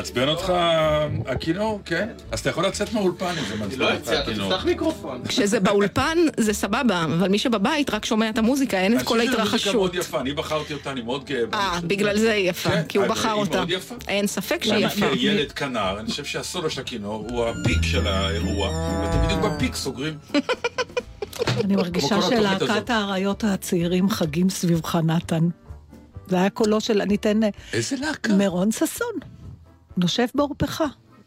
מעצבן אותך, הכינור, כן? אז אתה יכול לצאת מהאולפן אם זה מעצבן לא אותך, יצא, אתה הכינור. תפתח מיקרופון. כשזה באולפן זה סבבה, אבל מי שבבית רק שומע את המוזיקה, אין את כל אני חושב שזו מוזיקה ההתרחשות. מאוד יפה, אני בחרתי אותה, אני מאוד גאה בה. אני אה, בגלל זה היא יפה, כן, כי הוא אבל בחר אותה. אין ספק שהיא אני יפה. כילד כנר, אני חושב שהסולו של הכינור הוא הפיק של האירוע, ואתם בדיוק בפיק סוגרים. אני מרגישה שלהקת. האריות הצעירים חגים סביבך, נתן. זה היה קולו של, אני אתן אה, איזה להקה. מרון ששון. נושף בעורפך.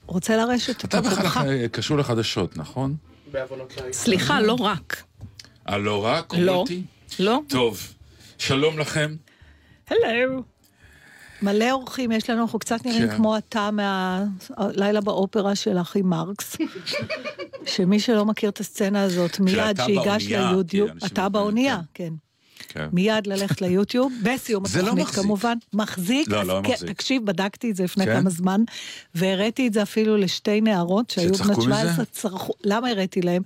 רוצה לרשת את אתה בכלל. אה, קשור לחדשות, נכון? סליחה, לא רק. אה, לא רק? לא. לא? טוב, שלום לכם. הלו. מלא אורחים יש לנו, אנחנו קצת נראים כן. כמו אתה מהלילה באופרה של אחי מרקס. שמי שלא מכיר את הסצנה הזאת, מיד ליוטיוב, כי אנשים אתה באונייה, כן. כן. מיד ללכת ליוטיוב, בסיום לא התוכנית מחזיק. כמובן. מחזיק? לא, לא כן, מחזיק. תקשיב, בדקתי את זה לפני כן? כמה זמן, והראיתי את זה אפילו לשתי נערות שהיו בנות מזה? 17, צרחו, למה הראיתי להם?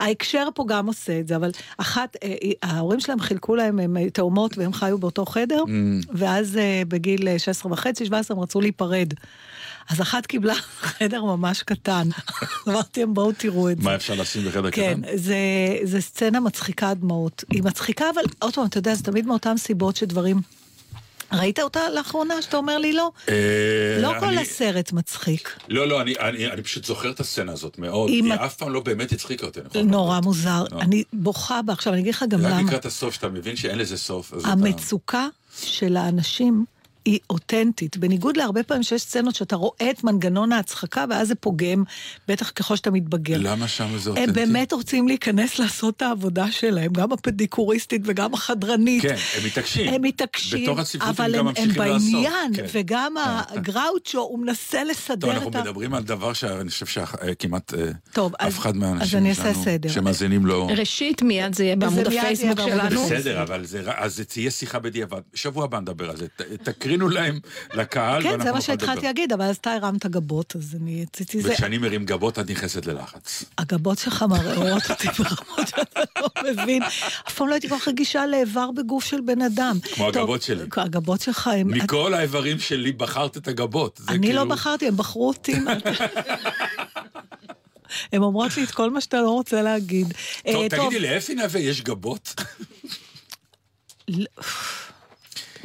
ההקשר פה גם עושה את זה, אבל אחת, אה, אה, ההורים שלהם חילקו להם, הם אה, תאומות והם חיו באותו חדר, Mm. ואז אה, בגיל אה, 16 וחצי, 17 הם רצו להיפרד. אז אחת קיבלה חדר ממש קטן. אמרתי להם, בואו תראו את זה. מה אפשר לשים בחדר כן, קטן? זה, זה סצנה מצחיקה דמעות. היא מצחיקה, אבל עוד פעם, אתה יודע, זה תמיד מאותן סיבות שדברים... ראית אותה לאחרונה שאתה אומר לי לא? אה, לא כל הסרט מצחיק. לא, לא, אני, פשוט זוכר את הסצנה הזאת מאוד. היא אף פעם לא באמת הצחיקה אותי, נכון? נורא מוזר. לא. אני בוכה בה. עכשיו, אני אגיד לך גם רק למה. לקראת הסוף, שאתה מבין שאין לזה סוף. המצוקה של האנשים היא אותנטית. בניגוד להרבה פעמים שיש סצנות שאתה רואה את מנגנון ההצחקה, ואז זה פוגם, בטח ככל שאתה מתבגר. למה שם זה אותנטי? הם באמת רוצים להיכנס לעשות את העבודה שלהם, גם הפדיקוריסטית וגם החדרנית. כן, הם מתעקשים. הם מתעקשים, בתור אבל הם גם הם, הם ממשיכים לעשות. בעניין, כן. וגם הגראוצ'ו, הוא מנסה טוב, לסדר אנחנו את ה... מדברים על דבר שאני חושב שכמעט טוב, אף אז- אחד מהאנשים שלנו סדר. שמאזינים לו... ראשית, מיד זה יהיה בעמוד הפייסבוק שלנו. בסדר, אבל זה, אז זה תהיה שיחה בדיעבד. שבוע הבא נדבר על זה. ת- תקרינו להם לקהל, כן, זה מה. שהתחלתי להגיד, אבל אז אתה הרמת גבות, אז אני רציתי זה... וכשאני מרים גבות, את נכנסת ללחץ. הגבות שלך מראות אותי ברמות שאתה לא מבין. אף פעם לא הייתי כל כך רגישה לאיבר בגוף של בן אדם. כמו הגבות שלי. הגבות שלך הם... מכל האיברים שלי בחרת את הגבות. אני לא כאילו- בחרתי, הם בחרו אותי. הן אומרות לי את כל מה שאתה לא רוצה להגיד. טוב, אה, תגידי, לאפי נווה יש גבות?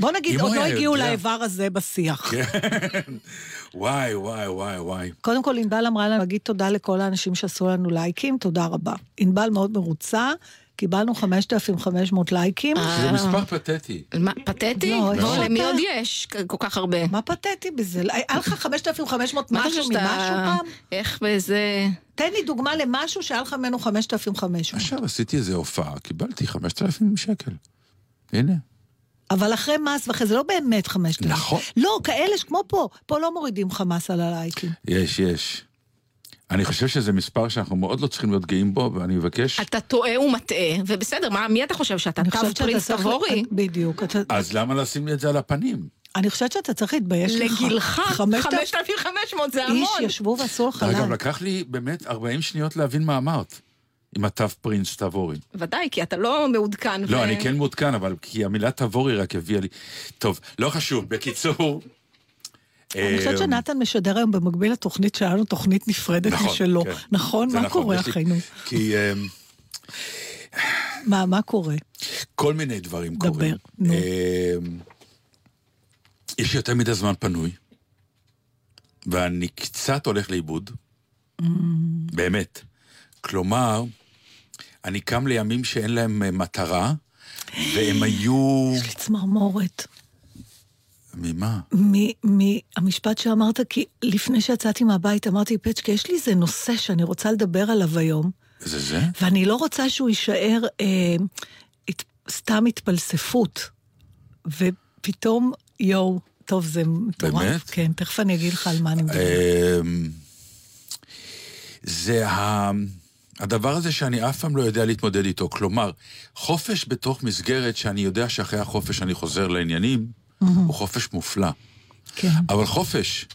בוא נגיד, עוד לא הגיעו. לאיבר הזה בשיח. וואי, וואי, וואי, וואי. קודם כל, ענבל אמרה לנו להגיד תודה לכל האנשים שעשו לנו לייקים, תודה רבה. ענבל מאוד מרוצה, קיבלנו 5,500 לייקים. זה מספר פתטי. מה, פתטי? לא, איך למי? עוד יש כל כך הרבה? מה פתטי בזה? היה לך 5,500 מה משהו ממשהו. פעם? איך בזה... תן לי דוגמה למשהו שהיה לך ממנו 5,500. עכשיו עשיתי איזה הופעה, קיבלתי 5,000 שקל. הנה. אבל אחרי מס ואחרי זה לא באמת 5,000. נכון. לא, כאלה שכמו פה, פה לא מורידים לך מס על הלייקים. יש, יש. אני חושב שזה מספר שאנחנו מאוד לא צריכים להיות גאים בו, ואני מבקש... אתה טועה ומטעה, ובסדר, מה, מי אתה חושב שאתה? אני תו חושבת שאתה פרינס צריך... תבורי? בדיוק. אתה- אז למה לשים לי את זה על הפנים? אני חושבת שאתה צריך להתבייש לך. לגילך, 5,000 5,500 זה איש המון. ישבו ועשו לך אגב. לקח לי באמת 40 שניות להבין מה אמרת. עם התו פרינס תבורי. ודאי, כי אתה לא מעודכן. לא, ו- אני כן מעודכן, אבל כי המילה תבורי רק הביאה לי... טוב, לא חשוב. בקיצור, אני חושבת שנתן משדר היום במקביל לתוכנית שלנו, תוכנית נפרדת נכון, משלו. כן. נכון? מה נכון, קורה, אחינו? כי אמ, מה, מה קורה? כל מיני דברים דבר, קורים. נו. אמ, יש יותר מדי זמן פנוי, ואני קצת הולך לאיבוד. Mm. באמת. כלומר, אני קם לימים שאין להם אה, מטרה, והם היו... יש לי צמרמורת. ממה? מהמשפט שאמרת, כי לפני שיצאתי מהבית אמרתי, פצ'קה, יש לי איזה נושא שאני רוצה לדבר עליו היום, זה זה? ואני לא רוצה שהוא יישאר אה, הת, סתם התפלספות. ופתאום, יואו, טוב, זה מטורף. באמת? כן, תכף אני אגיד לך על מה אני מדברת. אמ, זה ה... הדבר הזה שאני אף פעם לא יודע להתמודד איתו. כלומר, חופש בתוך מסגרת שאני יודע שאחרי החופש אני חוזר לעניינים, הוא חופש מופלא. כן. אבל חופש,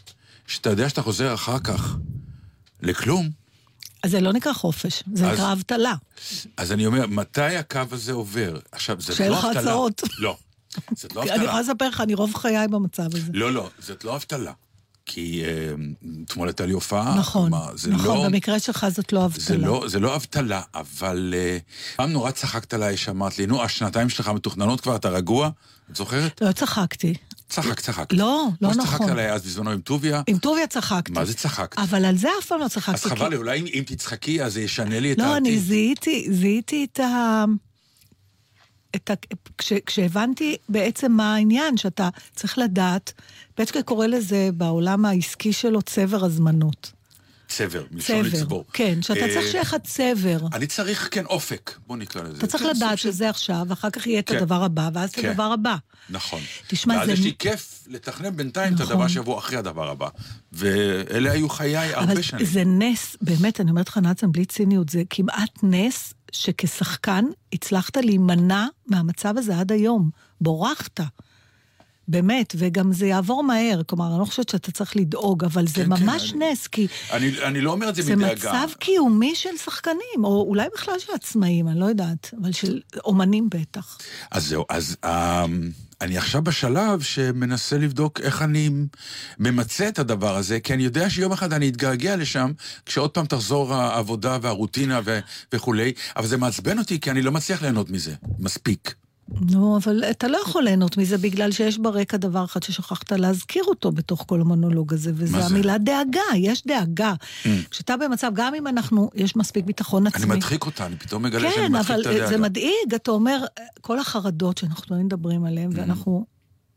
שאתה יודע שאתה חוזר אחר כך לכלום, אז זה לא נקרא חופש, זה אז- נקרא אבטלה. אז אני אומר, מתי הקו הזה עובר? עכשיו, זאת שאין לא לך אבטלה. הצעות. לא. זאת לא אני יכולה אבטלה. לספר לך, אני רוב חיי במצב הזה. לא, לא, זאת לא אבטלה. כי אה, אתמול הייתה לי הופעה. נכון, כלומר, נכון, לא... במקרה שלך זאת לא אבטלה. זה לא, זה לא אבטלה, אבל אה, פעם נורא צחקת עליי שאמרת לי, נו, השנתיים שלך מתוכננות כבר, אתה רגוע? את זוכרת? לא צחקתי. צחק, צחק. לא, לא כמו שצחקת נכון. עליי אז בזמנו עם טוביה, עם טוביה צחקתי. מה זה צחקת? אבל על זה אף פעם לא אז צחקתי. כי- חבל לי, אולי אם, תצחקי, אז זה ישנה לי את לא, העתיד. אני זיהיתי, זיהיתי את ה... את ה... כש, כשהבנתי בעצם מה העניין, שאתה צריך לדעת, פצ'קה קורא לזה בעולם העסקי שלו צבר הזמנות. צבר, מלשון לצבור. כן, שאתה אה, צריך שיהיה לך צבר. אני צריך, כן, אופק, בוא נקרא לזה. אתה צריך לדעת שזה עכשיו, ואחר כך יהיה את כן. הדבר הבא, ואז את כן. הדבר הבא. נכון. תשמע, ואז זה- יש לי כיף לתכנן בינתיים את נכון. הדבר שיבוא אחרי הדבר הבא. ואלה היו חיי הרבה אבל שנים. זה נס, באמת, אני אומרת לך, נאצן, בלי ציניות, זה כמעט נס שכשחקן הצלחת להימנע מהמצב הזה עד היום. בורחת. באמת, וגם זה יעבור מהר. כלומר, אני לא חושבת שאתה צריך לדאוג, אבל זה כן, כן, ממש אני- נס, כי אני, אני לא אומר את זה זה מדאגה. מצב קיומי של שחקנים, או אולי בכלל של עצמאים, אני לא יודעת, אבל של אומנים בטח. אז זהו, אז אה, אני עכשיו בשלב שמנסה לבדוק איך אני ממצה את הדבר הזה, כי אני יודע שיום אחד אני אתגעגע לשם, כשעוד פעם תחזור העבודה והרוטינה ו- וכולי, אבל זה מעצבן אותי כי אני לא מצליח ליהנות מזה, מספיק. נו, אבל אתה לא יכול ליהנות מזה בגלל שיש ברקע דבר אחד ששכחת להזכיר אותו בתוך כל המונולוג הזה, וזה? Mm. המילה דאגה, יש דאגה. כשאתה במצב, גם אם אנחנו, יש מספיק ביטחון עצמי. אני מדחיק אותה, אני פתאום מגלה שאני כן, מדחיק אבל את הדאגה. זה מדאיג, אתה אומר, כל החרדות שאנחנו תמיד מדברים עליהן, Mm. ואנחנו,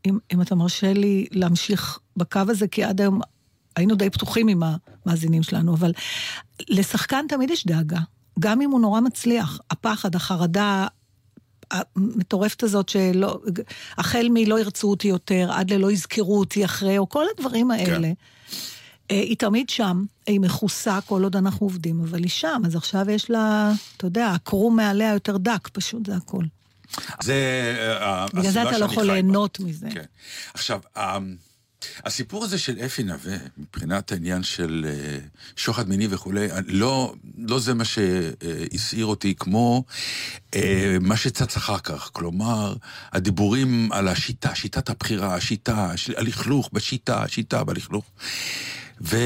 אם, אם אתה מרשה לי להמשיך בקו הזה, כי עד היום היינו די פתוחים עם המאזינים שלנו, אבל לשחקן תמיד יש דאגה, גם אם הוא נורא מצליח. הפחד, החרדה, המטורפת הזאת שלא, החל מלא ירצו אותי יותר, עד ללא יזכרו אותי אחרי, או כל הדברים האלה. כן. אה, היא תמיד שם, היא מכוסה כל עוד אנחנו עובדים, אבל היא שם, אז עכשיו יש לה, אתה יודע, הקרום מעליה יותר דק, פשוט זה הכל. זה אה, בגלל זה הסיבה אתה לא שאני יכול חי בה. ליהנות מזה. כן. עכשיו, ה- הסיפור הזה של אפי נווה, מבחינת העניין של אה, שוחד מיני וכולי, לא, לא זה מה שהסעיר אותי כמו אה, מה שצץ אחר כך. כלומר, הדיבורים על השיטה, שיטת הבחירה, השיטה, הלכלוך בשיטה, השיטה בלכלוך. ו...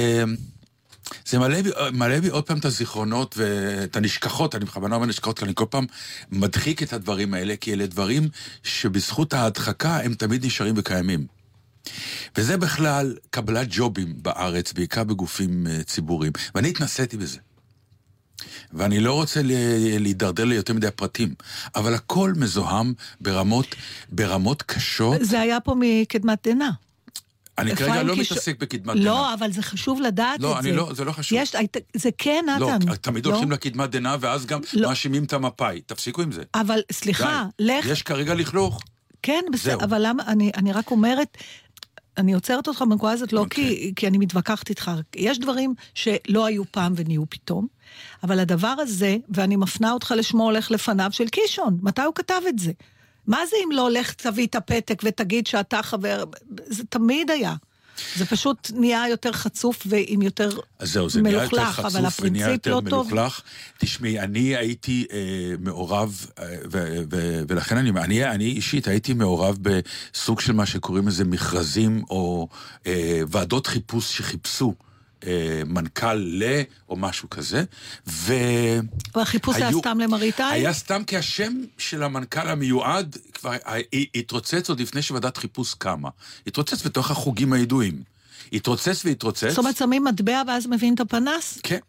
זה מעלה בי, מעלה בי עוד פעם את הזיכרונות ואת הנשכחות, אני בכוונה אומר נשכחות, כי אני כל פעם מדחיק את הדברים האלה, כי אלה דברים שבזכות ההדחקה הם תמיד נשארים וקיימים. וזה בכלל קבלת ג'ובים בארץ, בעיקר בגופים אה, ציבוריים, ואני התנסיתי בזה. ואני לא רוצה להידרדר ליותר מדי פרטים, אבל הכל מזוהם ברמות, ברמות קשות. זה היה פה מקדמת דנא. אני כרגע לא קיש- מתעסק בקדמת לא, דנא. אבל זה חשוב לדעת לא, את זה. לא, זה לא חשוב. יש, זה כן, לא, נתן. תמיד לא? הולכים לקדמת דנא, ואז גם לא. מאשימים את המפא"י. תפסיקו עם זה. אבל סליחה, די. לך, יש כרגע לכלוך. כן, בסדר. אבל למה, אני, אני רק אומרת, אני עוצרת אותך בנקודה הזאת לא אוקיי. כי, כי אני מתווכחת איתך, יש דברים שלא היו פעם ונהיו פתאום, אבל הדבר הזה, ואני מפנה אותך לשמו הולך לפניו של קישון, מתי הוא כתב את זה? מה זה אם לא לך תביא את הפתק ותגיד שאתה חבר, זה תמיד היה. זה פשוט נהיה יותר חצוף ועם יותר אז זהו, זה נהיה יותר מלוכלך, אבל חצוף ונהיה יותר לא טוב. מלוכלך. תשמעי, אני הייתי אה, מעורב, אה, ו- ו- ולכן אני, אני, אני אישית הייתי מעורב בסוג של מה שקוראים לזה מכרזים או אה, ועדות חיפוש שחיפשו. מנכ"ל ל... או משהו כזה, ו... והחיפוש היה סתם למראית עין? היה סתם כי השם של המנכ"ל המיועד כבר התרוצץ עוד לפני שוועדת חיפוש קמה. התרוצץ בתוך החוגים הידועים. התרוצץ והתרוצץ. זאת אומרת, שמים מטבע ואז מביאים את הפנס? כן.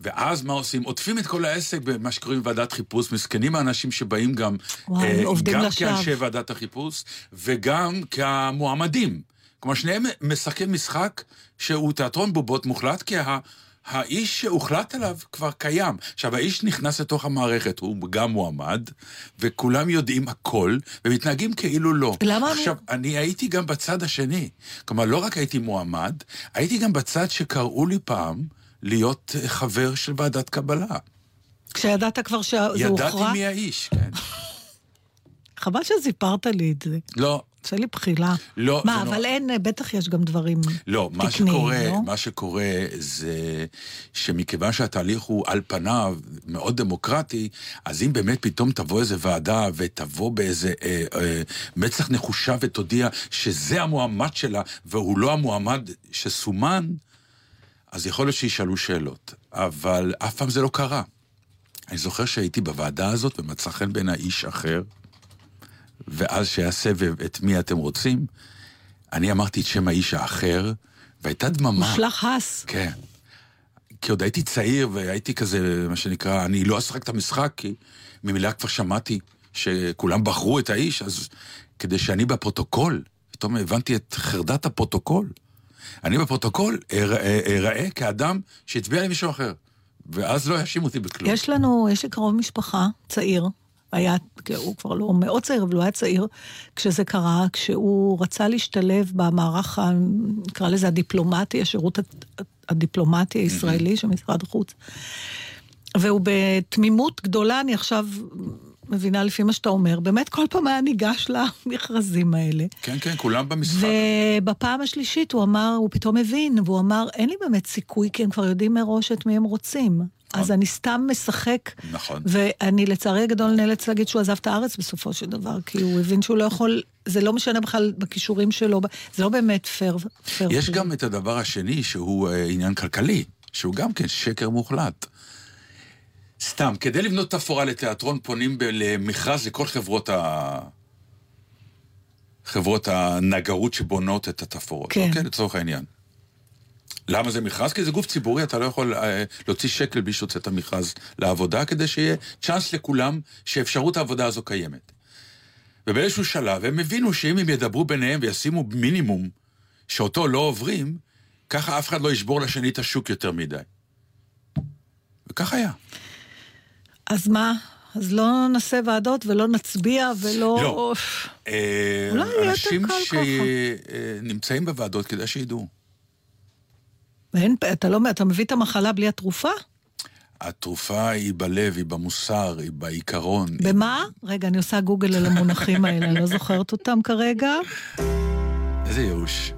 ואז מה עושים? עוטפים את כל העסק במה שקוראים ועדת חיפוש. מסכנים האנשים שבאים גם, וואי, אה, גם לשווא. כאנשי ועדת החיפוש, וגם כמועמדים. כלומר, שניהם משחקים משחק שהוא תיאטרון בובות מוחלט, כי ה... האיש שהוחלט עליו כבר קיים. עכשיו, האיש נכנס לתוך המערכת, הוא גם מועמד, וכולם יודעים הכל, ומתנהגים כאילו לא. למה עכשיו, אני הייתי גם בצד השני. כלומר, לא רק הייתי מועמד, הייתי גם בצד שקראו לי פעם להיות אה, חבר של ועדת קבלה. כשידעת כבר שזה ידעתי הוכרע? מי האיש, כן. חבל שסיפרת לי את זה. לא, עושה לי בחילה. לא, מה, זה נורא. אבל אין, בטח יש גם דברים לא, מה תקניים, שקורה, לא? מה שקורה זה שמכיוון שהתהליך הוא על פניו מאוד דמוקרטי, אז אם באמת פתאום תבוא איזה ועדה ותבוא באיזה אה, אה, מצח נחושה ותודיע שזה המועמד שלה והוא לא המועמד שסומן, אז יכול להיות שישאלו שאלות. אבל אף פעם זה לא קרה. אני זוכר שהייתי בוועדה הזאת ומצא חן בין האיש אחר, ואז שהיה סבב את מי אתם רוצים, אני אמרתי את שם האיש האחר, והייתה דממה. מושלך הס. כן. כי עוד הייתי צעיר והייתי כזה, מה שנקרא, אני לא אשחק את המשחק, כי ממילא כבר שמעתי שכולם בחרו את האיש, אז כדי שאני בפרוטוקול, פתאום הבנתי את חרדת הפרוטוקול. אני בפרוטוקול אראה אראה כאדם שהצביע למישהו אחר, ואז לא יאשימו אותי בכלום. יש לנו, יש לי קרוב משפחה, צעיר, היה, הוא כבר לא מאוד צעיר, אבל הוא היה צעיר כשזה קרה, כשהוא רצה להשתלב במערך, נקרא לזה הדיפלומטי, השירות הד- הדיפלומטי הישראלי של משרד החוץ. והוא בתמימות גדולה, אני עכשיו מבינה לפי מה שאתה אומר, באמת כל פעם היה ניגש למכרזים האלה. כן, כן, כולם במשחק. ובפעם השלישית הוא אמר, הוא פתאום הבין, והוא אמר, אין לי באמת סיכוי, כי הם כבר יודעים מראש את מי הם רוצים. אז אני סתם משחק, נכון. ואני לצערי הגדול נאלץ להגיד שהוא עזב את הארץ בסופו של דבר, כי הוא הבין שהוא לא יכול, זה לא משנה בכלל בכישורים שלו, זה לא באמת פייר. פייר יש. גם את הדבר השני, שהוא אה, עניין כלכלי, שהוא גם כן שקר מוחלט. סתם, כדי לבנות תפאורה לתיאטרון פונים למכרז לכל חברות ה... חברות הנגרות שבונות את התפאורות. כן. אוקיי? לצורך העניין. למה זה מכרז? כי זה גוף ציבורי, אתה לא יכול אה, להוציא שקל בלי שהוצאת מכרז לעבודה, כדי שיהיה צ'אנס לכולם שאפשרות העבודה הזו קיימת. ובאיזשהו שלב הם הבינו שאם הם ידברו ביניהם וישימו מינימום שאותו לא עוברים, ככה אף אחד לא ישבור לשני את השוק יותר מדי. וכך היה. אז מה? אז לא נעשה ועדות ולא נצביע ולא... לא. אה, אולי יהיה יותר אנשים קל שנמצאים בוועדות, כדאי שידעו. ואין, אתה לא, אתה מביא את המחלה בלי התרופה? התרופה היא בלב, היא במוסר, היא בעיקרון. היא- במה? רגע, אני עושה גוגל על המונחים האלה, אני לא זוכרת אותם כרגע. איזה ייאוש.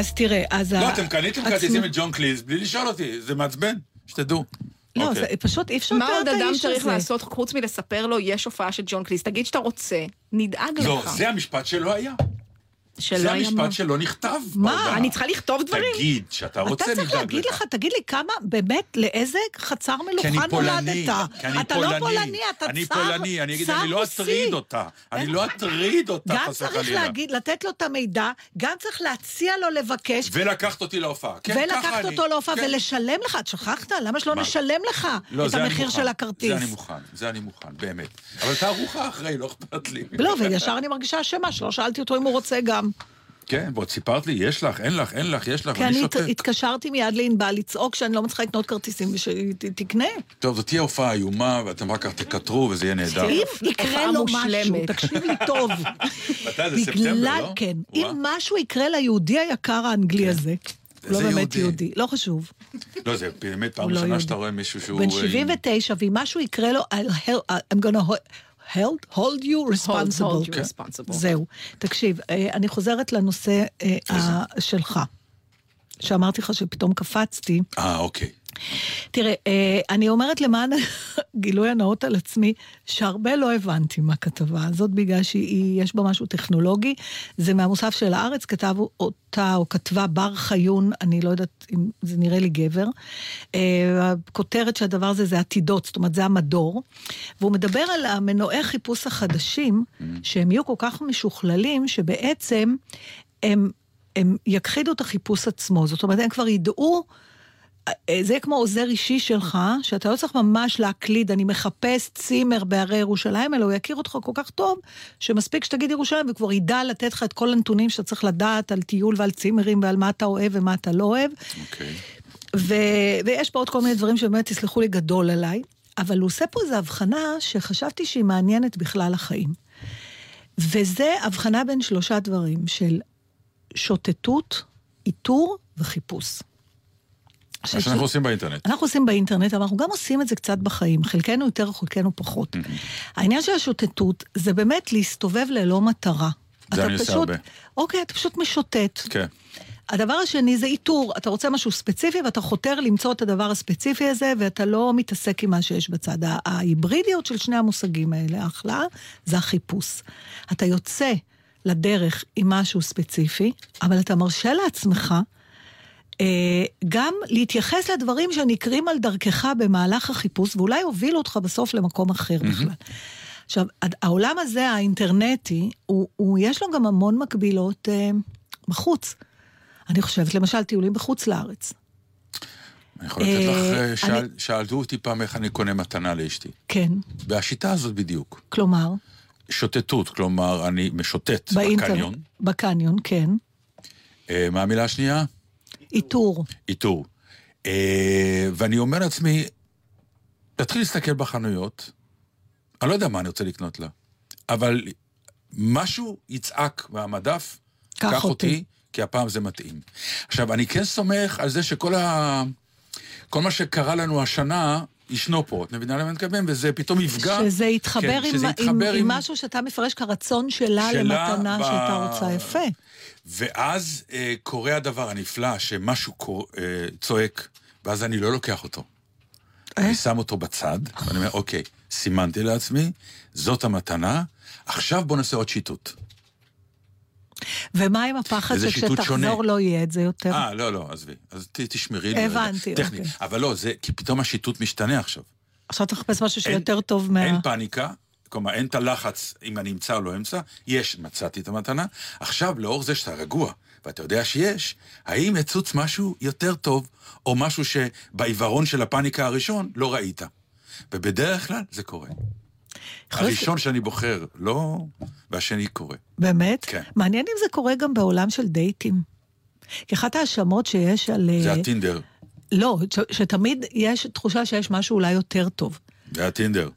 אז תראה, אז... לא, ה- אתם קניתם עצמי- כרטיסים את ג'ון קליז בלי לשאול אותי, זה מעצבן, שתדעו. לא, אוקיי. זה פשוט אי אפשר מה עוד אדם צריך הזה. לעשות חוץ מלספר לו, יש הופעה של ג'ון קליס? תגיד שאתה רוצה, נדאג לך. לא, זה המשפט שלא היה. שלא זה היה מה. המשפט שלא נכתב. מה? אני צריכה לכתוב דברים? תגיד שאתה רוצה, אתה נדאג צריך להגיד לך, תגיד לי כמה, באמת, לאיזה חצר כי אני מלוכה פולני, נולדת? כי אני אתה פולני, לא פולני, אתה צר אני פולני, אני אגיד, אני לא רוסי. אטריד אותה, אני לא לך- אטריד אותה, גם חס צריך וחלילה. להגיד, לתת לו את המידע, גם צריך להציע לו לבקש, ולקחת אותי להופעה, כן, ולקחת. אותו להופעה כן. ולשלם לך, את שכחת? למה שלא? נשלם לך לא, את זה המחיר. של הכרטיס? זה אני מוכן, זה אני מוכן, באמת. אבל תערוכה אחרי, לא אכפת לי. לא, וישר אני מרגישה אשמה, שלא שאלתי אותו אם הוא רוצה גם. כן, ועוד סיפרת לי, יש לך, אין לך, אין לך, יש לך, כי ואני אני הת- שותק. התקשרתי מיד לענבל לצעוק שאני לא מצליחה לקנות כרטיסים ושתקנה. טוב, זאת תהיה הופעה איומה, ואתם רק כך תקטרו, וזה יהיה נהדר. אם יקרה לו. משהו, תקשיב לי טוב. מתי זה, ספטמבר, בגלל, לא? כן. אם משהו יקרה ליהודי היקר האנגלי הזה, הוא לא באמת יהודי? לא חשוב. לא, זה באמת פעם לא ראשונה. שאתה רואה מישהו שהוא... בן אה, 79, ואם משהו יקרה לו, I'm gonna hold- hold hold you responsible. hold you כן. responsible. זהו. תקשיב, אה, אני חוזרת לנושא אה, שלך, שאמרתי לך שפתאום קפצתי. אה, אוקיי. תראה, אה, אני אומרת למען גילוי הנאות על עצמי, שהרבה לא הבנתי מהכתבה הזאת, בגלל שיש בה משהו טכנולוגי. זה מהמוסף של הארץ, כתב אותה, או כתבה בר חיון, אני לא יודעת אם זה נראה לי גבר. אה, הכותרת של הדבר הזה זה עתידות, זאת אומרת, זה המדור. והוא מדבר על המנועי חיפוש החדשים, שהם יהיו כל כך משוכללים, שבעצם הם... הם יכחידו את החיפוש עצמו, זאת אומרת, הם כבר ידעו זה כמו עוזר אישי שלך, שאתה לא צריך ממש להקליד, אני מחפש צימר בהרי ירושלים, אלא הוא יכיר אותך כל כך טוב, שמספיק שתגיד ירושלים, והוא כבר ידע לתת לך את כל הנתונים שאתה צריך לדעת על טיול ועל צימרים ועל מה אתה אוהב ומה אתה לא אוהב. אוקיי. ו- ויש פה עוד כל מיני דברים שבאמת, תסלחו לי, גדול עליי, אבל הוא עושה פה איזו הבחנה שחשבתי שהיא מעניינת בכלל החיים. וזה הבחנה בין שלושה דברים, של שוטטות, איתור וחיפוש. מה שאנחנו עושים באינטרנט. אנחנו עושים באינטרנט, אבל אנחנו גם עושים את זה קצת בחיים, חלקנו יותר, חלקנו פחות. העניין של השוטטות זה באמת להסתובב ללא מטרה. זה אני עושה פשוט- הרבה. אוקיי, אתה פשוט משוטט. כן. הדבר השני זה איתור, אתה רוצה משהו ספציפי ואתה חותר למצוא את הדבר הספציפי הזה, ואתה לא מתעסק עם מה שיש בצד. ההיברידיות של שני המושגים האלה, ההכלאה, זה החיפוש. אתה יוצא לדרך עם משהו ספציפי, אבל אתה מרשה לעצמך גם להתייחס לדברים שנקרים על דרכך במהלך החיפוש, ואולי הובילו אותך בסוף למקום אחר בכלל. עכשיו, העולם הזה, האינטרנטי, הוא, הוא, יש לו גם המון מקבילות אה, בחוץ. אני חושבת, למשל, טיולים בחוץ לארץ. אני יכול לתת לך, אה, אה, שאל- אני- שאלו אותי פעם איך אני קונה מתנה לאשתי. כן, והשיטה הזאת בדיוק. כלומר, שוטטות, כלומר, אני משוטט באינטרנט. בקניון. בקניון, כן. אה, מה המילה השנייה? איתור. איתור. אה, ואני אומר לעצמי, תתחיל להסתכל בחנויות, אני לא יודע מה אני רוצה לקנות לה, אבל משהו יצעק מהמדף, קח קח אותי. אותי, כי הפעם זה מתאים. עכשיו, אני כן סומך על זה שכל ה... כל מה שקרה לנו השנה, ישנו פה, את מבינה למה אני מתכוון? וזה פתאום יפגע. שזה יתחבר, כן, עם, שזה עם, יתחבר עם משהו שאתה מפרש כרצון שלה, שלה למתנה ב- שאתה רוצה. יפה. ואז אה, קורה הדבר הנפלא, שמשהו קור... אה, צועק, ואז אני לא לוקח אותו. אה? אני שם אותו בצד, ואני אומר, אוקיי, סימנתי לעצמי, זאת המתנה, עכשיו בוא נעשה עוד שיטוט. ומה עם הפחד שכשתחזור. לא יהיה את זה יותר? אה, לא, לא, עזבי. אז ת, תשמרי לי. רגע. הבנתי, טכני. אוקיי. אבל לא, זה, כי פתאום השיטוט משתנה עכשיו. עכשיו אתה מחפש משהו אין- שיותר טוב מה... אין פאניקה, כלומר, אין את הלחץ אם אני אמצא או לא אמצא, יש, מצאתי את המתנה. עכשיו, לאור זה שאתה רגוע, ואתה יודע שיש, האם יצוץ משהו יותר טוב, או משהו שבעיוורון של הפאניקה הראשון לא ראית? ובדרך כלל זה קורה. הראשון שאני בוחר, לא, והשני קורה. באמת? כן. מעניין אם זה קורה גם בעולם של דייטים. כי אחת ההאשמות שיש על... זה אה, הטינדר. לא, ש- שתמיד יש תחושה שיש משהו אולי יותר טוב. זה הטינדר.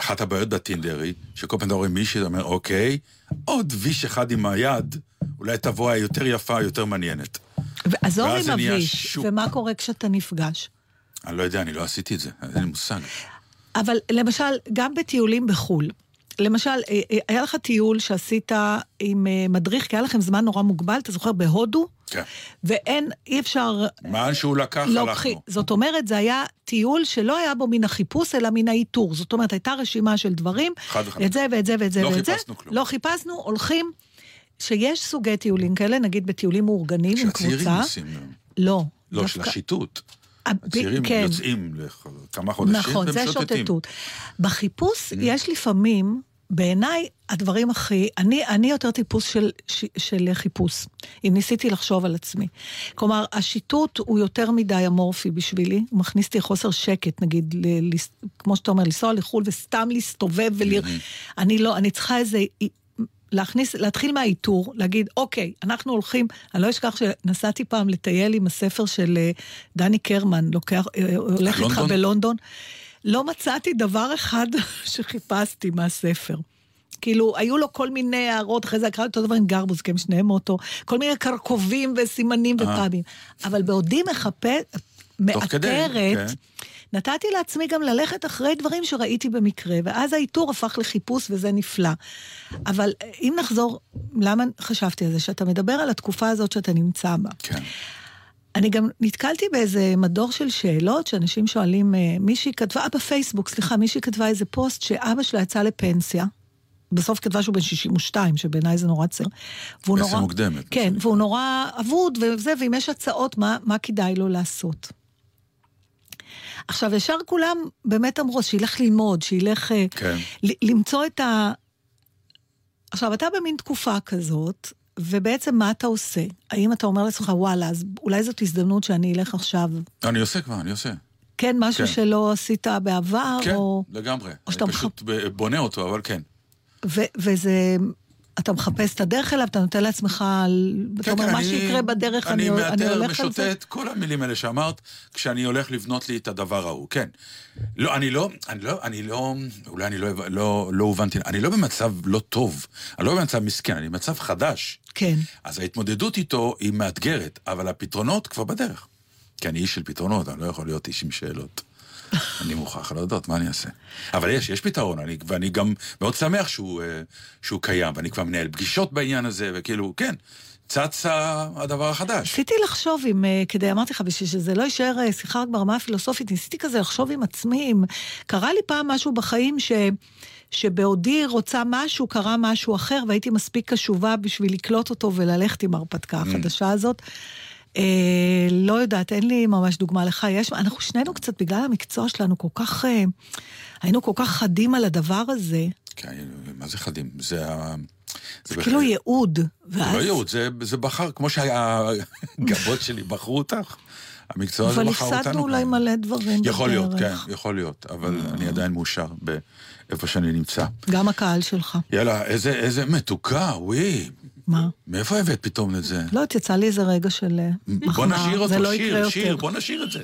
אחת הבעיות בטינדר היא, שכל פעם אתה רואה מישהי, אתה אומר, אוקיי, עוד ויש אחד עם היד, אולי תבוא היותר יפה, יותר מעניינת. ועזוב ואז עם הוויש. ומה קורה כשאתה נפגש. אני לא יודע, אני לא עשיתי את זה, אין לי מושג. אבל למשל, גם בטיולים בחו"ל, למשל, אה, אה, היה לך טיול שעשית עם אה, מדריך, כי היה לכם זמן נורא מוגבל, אתה זוכר, בהודו? כן. ואין, אי אפשר... מה שהוא לקח, לוקחי- הלכנו. זאת אומרת, זה היה טיול שלא היה בו מן החיפוש, אלא מן האיתור. זאת אומרת, הייתה רשימה של דברים, חד וחלק. את זה ואת זה ואת זה לא ואת זה. חיפשנו כלום. לא חיפשנו, הולכים, שיש סוגי טיולים כאלה, נגיד בטיולים מאורגנים עם שהצעירים קבוצה. עושים, לא. לא, של דווקא- השיטוט. ה- ב- הצעירים כן. יוצאים לכמה חודשים נכון, זה והם שוטטים. שוטטות. בחיפוש Mm. יש לפעמים, בעיניי, הדברים הכי... אני, אני יותר טיפוס של, ש, של חיפוש, אם ניסיתי לחשוב על עצמי. כלומר, השיטוט הוא יותר מדי אמורפי בשבילי, הוא מכניס אותי חוסר שקט, נגיד, ל, ל, כמו שאתה אומר, לנסוע לחו"ל וסתם להסתובב ולראות. אני לא, אני צריכה איזה... להכניס, להתחיל מהאיתור, להגיד, אוקיי, אנחנו הולכים, אני לא אשכח שנסעתי פעם לטייל עם הספר של אה, דני קרמן, לוקח, אה, הולך איתך לונדון? בלונדון. לא מצאתי דבר אחד שחיפשתי מהספר. כאילו, היו לו כל מיני הערות, אחרי זה קראתי אותו דבר עם גרבוז, כי הם שניהם מאותו, כל מיני קרקובים וסימנים ופאבים. אבל בעודי מחפש, מאתרת, כן. נתתי לעצמי גם ללכת אחרי דברים שראיתי במקרה, ואז האיתור הפך לחיפוש וזה נפלא. אבל אה, אם נחזור, למה חשבתי על זה? שאתה מדבר על התקופה הזאת שאתה נמצא בה. כן. אני גם נתקלתי באיזה מדור של שאלות שאנשים שואלים, אה, מישהי כתבה, אה, בפייסבוק, סליחה, מישהי כתבה איזה פוסט שאבא שלה יצא לפנסיה. בסוף כתבה שהוא בן 62, שבעיניי זה נורא צעיר. והוא נורא... מוקדמת, כן, שנקרא. והוא נורא אבוד וזה, ואם יש הצעות, מה, מה כדאי לו לעשות. עכשיו, ישר כולם באמת אמרו, שילך ללמוד, שילך אה, כן. למצוא את ה... עכשיו, אתה במין תקופה כזאת, ובעצם מה אתה עושה? האם אתה אומר לעצמך, וואלה, אז אולי זאת הזדמנות שאני אלך עכשיו, אני עושה כבר, אני עושה. כן, משהו כן. שלא עשית בעבר, כן, או... לגמרי. או שאתה אני פשוט בונה אותו, אבל כן. ו- וזה... אתה מחפש את הדרך אליו, אתה נותן לעצמך, על- אתה אומר, מה אני- שיקרה בדרך, אני, אני אני מאתר, הולך על זה. משוטט, כל המילים האלה שאמרת, כשאני הולך לבנות לי את הדבר ההוא, כן. לא, אני לא, אני לא, אני לא, אולי אני לא, לא, לא הובנתי, אני לא במצב לא טוב, אני לא במצב מסכן, אני במצב חדש. כן. אז ההתמודדות איתו היא מאתגרת, אבל הפתרונות כבר בדרך. כי אני איש של פתרונות, אני לא יכול להיות איש עם שאלות. אני מוכרח להודות, מה אני אעשה? אבל יש, יש פתרון, אני, ואני גם מאוד שמח שהוא, אה, שהוא קיים, ואני כבר מנהל פגישות בעניין הזה, וכאילו, כן, צץ הדבר החדש. ניסיתי לחשוב אם, אה, כדי, אמרתי לך, בשביל שזה לא יישאר אה, שיחה רק ברמה הפילוסופית, ניסיתי כזה לחשוב עם עצמי, אם קרה לי פעם משהו בחיים ש... שבעודי רוצה משהו, קרה משהו אחר, והייתי מספיק קשובה בשביל לקלוט אותו וללכת עם ההרפתקה החדשה הזאת. אה, לא יודעת, אין לי ממש דוגמה לך. יש, אנחנו שנינו קצת, בגלל המקצוע שלנו, כל כך... אה, היינו כל כך חדים על הדבר הזה. כן, מה זה חדים? זה ה... זה בהחלט- כאילו ייעוד. זה ואז... לא ייעוד, זה, זה בחר, כמו שהגבות שלי בחרו אותך, המקצוע הזה אבל בחר אותנו. הפסדנו אולי. מלא דברים יכול להיות, כן, בדרך. יכול להיות, אבל אני עדיין מאושר באיפה שאני נמצא. גם הקהל שלך. יאללה, איזה, איזה מתוקה, וואי. מה? מאיפה הבאת פתאום את זה? לא יצא לי איזה רגע של. בוא נשאיר אותו, לא שיר, שיר. בוא נשאיר את זה.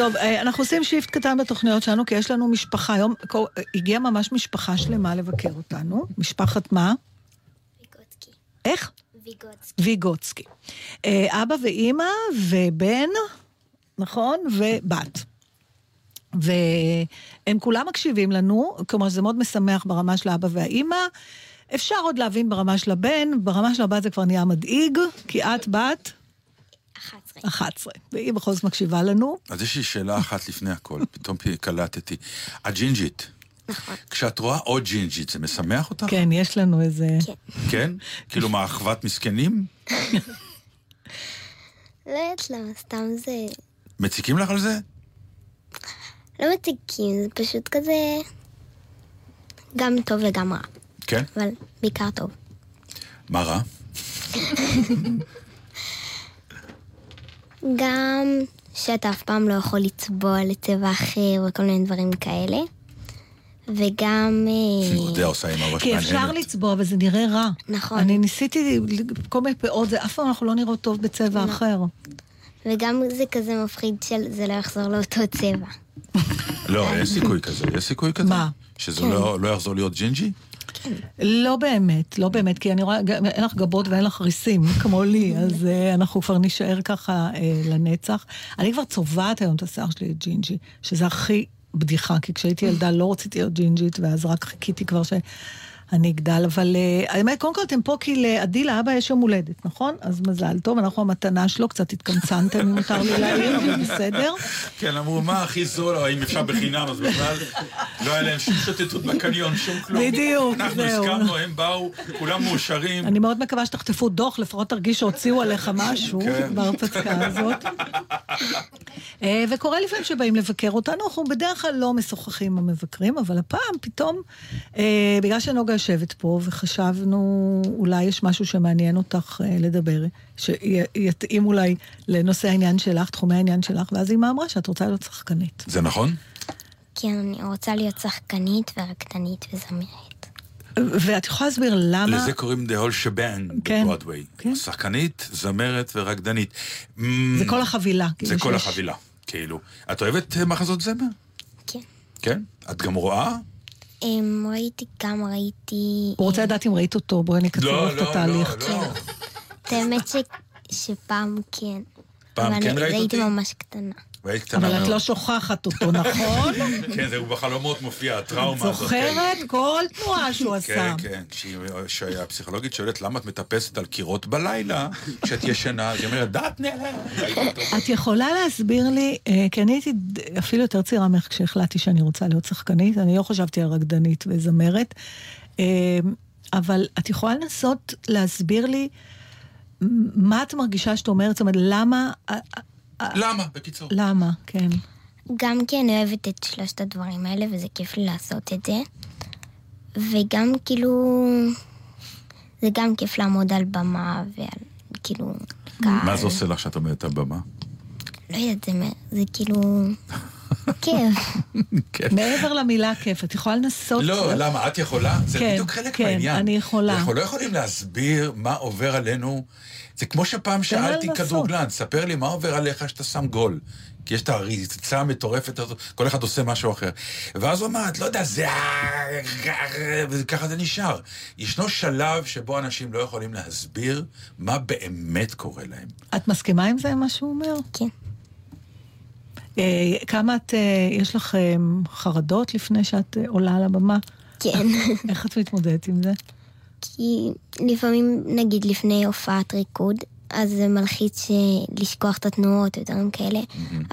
טוב, אה, אנחנו עושים שיפט קטן בתוכניות שלנו, כי יש לנו משפחה. היום קו- הגיעה ממש משפחה שלמה לבקר אותנו. משפחת מה? ויגוצקי. איך? ויגוצקי. ויגוצקי. אה, אבא ואימא ובן, נכון? ובת. והם כולם מקשיבים לנו, כלומר זה מאוד משמח ברמה של האבא והאימא. אפשר עוד להבין ברמה של הבן, ברמה של הבת זה כבר נהיה מדאיג, כי את בת 11. 11, והיא בכל זאת מקשיבה לנו. אז יש לי שאלה אחת לפני הכל, פתאום קלטתי. הג'ינג'ית, נכון. כשאת רואה עוד ג'ינג'ית, זה משמח אותך? כן, יש לנו איזה... כן. כן? כאילו מה, אחוות מסכנים? לא יודעת למה, סתם זה... מציקים לך על זה? לא מציקים, זה פשוט כזה... גם טוב וגם רע. כן. אבל בעיקר טוב. מה רע? גם שאתה אף פעם לא יכול לצבוע לצבע אחר וכל מיני דברים כאלה. וגם... אה, אני יודע, עושה עם הראש כי אפשר. לצבוע, אבל זה נראה רע. נכון. אני ניסיתי כל מיני פאות, זה אף פעם אנחנו לא נראות טוב בצבע לא. אחר. וגם זה כזה מפחיד שזה לא יחזור לאותו צבע. לא, יש סיכוי כזה, יש סיכוי כזה? מה? שזה כן. לא לא יחזור להיות ג'ינג'י? לא באמת, לא באמת, כי אני רואה, אין לך גבות ואין לך ריסים, כמו לי, אז uh, אנחנו כבר נישאר ככה uh, לנצח. אני כבר צובעת היום את השיער שלי לג'ינג'י, שזה הכי בדיחה, כי כשהייתי ילדה לא רציתי להיות ג'ינג'ית, ואז רק חיכיתי כבר שאני אגדל, אבל uh, האמת, קודם כל אתם פה כי לעדי לאבא יש יום הולדת, נכון? אז מזל טוב, אנחנו המתנה שלו, קצת התקמצנתם, אם מותר לי להעיר, אבל בסדר. כן, אמרו, מה הכי זול, או האם אפשר בחינם, אז בכלל לא היה להם שום שוטטות בקניון, שום כלום. בדיוק, אנחנו זהו. הסכמנו, הם באו, כולם מאושרים. אני מאוד מקווה שתחטפו דוח, לפחות תרגיש שהוציאו עליך משהו כן. בהרפתקה הזאת. אה, וקורה לפעמים שבאים לבקר אותנו, אנחנו בדרך כלל לא משוחחים עם המבקרים, אבל הפעם פתאום, אה, בגלל שנוגה יושבת פה, וחשבנו, אולי יש משהו שמעניין אותך אה, לדבר, שיתאים אולי לנושא העניין שלך, תחומי העניין שלך, ואז אימא אמרה שאת רוצה להיות שחקנית. זה נכון? כן, אני רוצה להיות שחקנית ורקדנית וזמרת. ואת יכולה להסביר למה... לזה קוראים The whole shebang כן, בברודוויי. כן. שחקנית, זמרת ורקדנית. זה כל החבילה. זה כאילו כל שיש- החבילה, כאילו. את אוהבת אה, מחזות זמר? כן. כן? את גם רואה? אמ, ראיתי גם, ראיתי... הוא רוצה לדעת אם ראית אותו, בואי נקצר לא, לך את לא, התהליך. לא, לא. את האמת ש... שפעם כן. פעם אבל כן ראית הייתי אותי? ממש קטנה. והיית קטנה אבל את. לא שוכחת אותו, נכון? כן, זה בחלומות מופיע, הטראומה הזאת. כן. זוכרת כל תנועה שהוא עשה. כן, כן. כשהפסיכולוגית שואלת למה את מטפסת על קירות בלילה, כשאת ישנה, אז היא אומרת, דעת נעלם. את יכולה להסביר לי, אה, כי אני הייתי אפילו יותר צעירה ממך כשהחלטתי שאני רוצה להיות שחקנית, אני לא חשבתי על רקדנית וזמרת, אה, אבל את יכולה לנסות להסביר לי מה את מרגישה שאת אומרת, זאת אומרת, למה, אה, למה? בקיצור. למה, כן. גם כי אני אוהבת את שלושת הדברים האלה, וזה כיף לי לעשות את זה. וגם כאילו... זה גם כיף לעמוד על במה ועל כאילו... מה זה עושה לך שאת עומדת על במה? לא יודעת, זה, זה כאילו... כיף. כן. מעבר למילה כיף, את יכולה לנסות... לא, למה? את יכולה? זה כן, בדיוק חלק כן, מהעניין. אני יכולה. אנחנו לא יכולים להסביר מה עובר עלינו. זה כמו שפעם שאלתי. כדורגלן, ספר לי מה עובר עליך שאתה שם גול. כי יש את הריצה המטורפת הזאת, כל אחד עושה משהו אחר. ואז הוא אמר, את לא יודע, זה... וככה זה נשאר. ישנו שלב שבו אנשים לא יכולים להסביר מה באמת קורה להם. את מסכימה עם זה, מה שהוא אומר? כן. אה, כמה את, אה, יש לך אה, חרדות לפני שאת עולה על הבמה? כן. איך את מתמודדת עם זה? כי לפעמים, נגיד לפני הופעת ריקוד, אז זה מלחיץ ש- לשכוח את התנועות ודברים כאלה,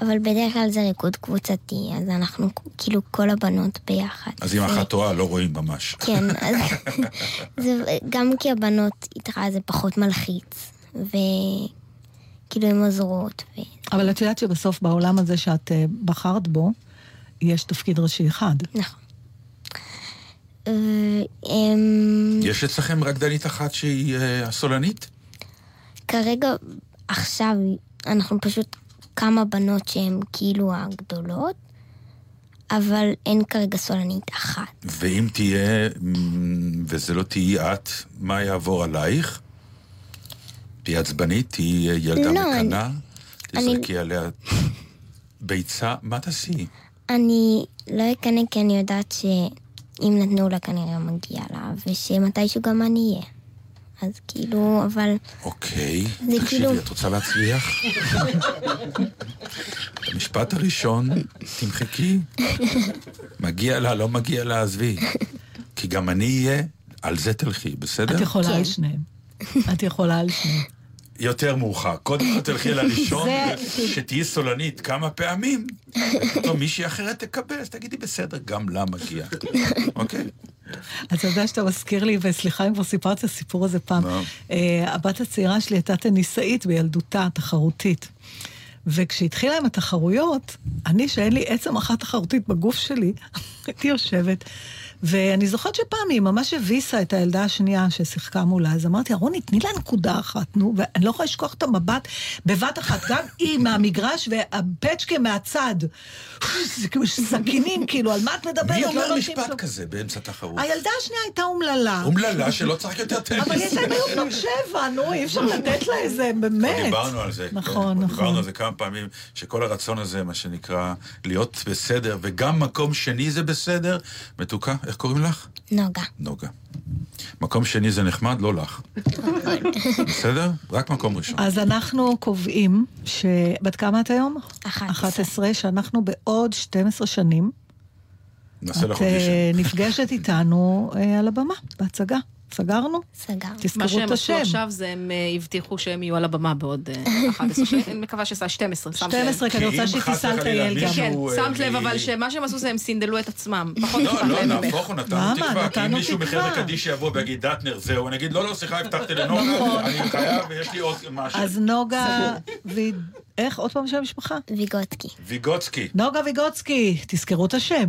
אבל בדרך כלל זה ריקוד קבוצתי, אז אנחנו כאילו כל הבנות ביחד. אז אם אחת טועה, לא רואים ממש. כן, אז זה, גם כי הבנות איתך זה פחות מלחיץ, וכאילו הן עוזרות. ו... אבל את יודעת שבסוף בעולם הזה שאת אה, בחרת בו, יש תפקיד ראשי אחד. נכון. ו- אמ, יש אצלכם רקדנית אחת שהיא אה, הסולנית? כרגע, עכשיו, אנחנו פשוט כמה בנות שהן כאילו הגדולות, אבל אין כרגע סולנית אחת. ואם תהיה, מ, וזה לא תהיי את, מה יעבור עלייך? תהיי עצבנית? תהיי ילדה לא, מקנה? אני- תזרקי עליה... ביצה, מה תעשי? אני לא אקנא כי אני יודעת שאם נתנו לה כנראה מגיע לה, ושמתישהו גם אני אהיה. אז כאילו, אבל אוקיי. זה תקשיבי, כאילו- את רוצה להצליח? המשפט הראשון, תמחקי. מגיע לה, לא מגיע לה, עזבי. כי גם אני אהיה, על זה תלכי, בסדר? את יכולה כן. על שניהם. את יכולה על שניהם. יותר מאוחר. קודם כל תלכי לראשון, שתהיי סולנית כמה פעמים, ופתאום מישהי אחרת תקבל, אז תגידי, בסדר, גם לה מגיע. אוקיי? אתה יודע שאתה מזכיר לי, וסליחה אם כבר סיפרתי את הסיפור הזה פעם. אה, הבת הצעירה שלי הייתה טניסאית בילדותה, תחרותית. וכשהתחילה עם התחרויות, אני, שאין לי עצם אחת תחרותית בגוף שלי, הייתי יושבת, ואני זוכרת שפעם היא ממש הביסה את הילדה השנייה ששיחקה מולה, אז אמרתי, רוני, תני לה נקודה אחת, נו, ואני לא יכולה לשכוח את המבט בבת אחת, גם היא מהמגרש והפצ'קה מהצד. זה סכינים, כאילו, על מה את מדברת? מי לא אומר משפט. כזה באמצע תחרות? הילדה השנייה הייתה אומללה. אומללה שלא צריך יותר טניס. אבל היא הייתה בנות בנות שבע, נו, אי אפשר לתת לה איזה, באמת. דיברנו על זה. נכון, נכון. דיברנו על זה כמה פעמים, שכל הרצון הזה, מה שנקרא, להיות בסדר, וגם מקום שני זה בסדר. מתוקה, איך קוראים לך? נוגה. נוגה. מקום שני זה נחמד, לא לך. בסדר? רק מקום ראשון. אז אנחנו קובעים ש... בת כמה את היום? 11. 11, שאנחנו בעוד 12 שנים, נעשה לך את אה, נפגשת איתנו אה, על הבמה, בהצגה. סגרנו? סגר. מה תזכרו שהם את עשו השם. עכשיו זה הם אה, הבטיחו שהם יהיו על הבמה בעוד אה, 11 שנים. אני מקווה שזה 12, שמת לב. 12, כי אני רוצה שהיא תיסע וחלילה לטייל גם. כן, אה, שמת לב אבל שמה שהם עשו זה הם סינדלו את עצמם. פחות לא, לא. נהפוך הוא, נתנו? תקווה. כי אם מישהו. מחברה קדיש יבוא ויגיד, דטנר, זהו, אני אגיד, לא, לא, סליחה, הבטחתי לנוגה, אני חייב ויש לי עוד משהו. אז נוגה, ו... איך? עוד פעם שם המשפחה? ויגוטקי. ויגוצקי. נוגה ויגוצקי, תזכרו את השם.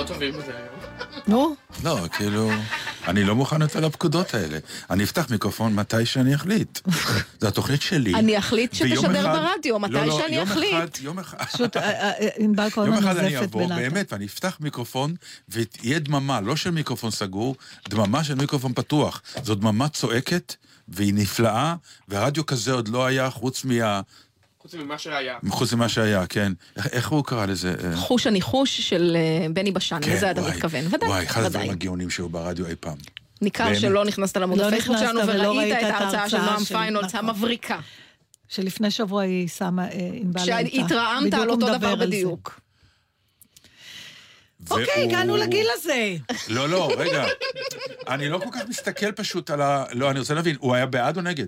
לא טובים בזה היום. נו, לא, כאילו, אני לא מוכן יותר לפקודות האלה. אני אפתח מיקרופון מתי שאני אחליט. זו התוכנית שלי. אני אחליט שתשדר ברדיו, מתי לא, לא, שאני יום אחליט. אחד, יום אחד. פשוט אה, אה, אה, ענבל כל יום הזמן אחד אני נוזפת אבוא. באמת, ואני אפתח מיקרופון, ותהיה דממה, לא של מיקרופון סגור, דממה של מיקרופון פתוח. זו דממה צועקת, והיא נפלאה, והרדיו כזה עוד לא היה חוץ מה... חוץ ממה שהיה. חוץ ממה שהיה, כן. איך- איך הוא קרא לזה? חוש הניחוש של אה, בני בשן, כן, לזה אתה מתכוון. ודאי, וואי, אחד ודאי. הדברים הגאונים שהיו ברדיו אי פעם. ניכר. שלא נכנסת לעמוד לא הפייסבוק שלנו ולא וראית ראית את ההרצאה של נועם פיינולס נכון. המבריקה. שלפני שבוע היא שמה, אה, ענבל העלתה. שהתרעמת על אותו דבר. בדיוק. אוקיי, והוא- הגענו לגיל הזה. לא, לא, רגע. אני לא כל כך מסתכל פשוט על ה... לא, אני רוצה להבין, הוא היה בעד או נגד?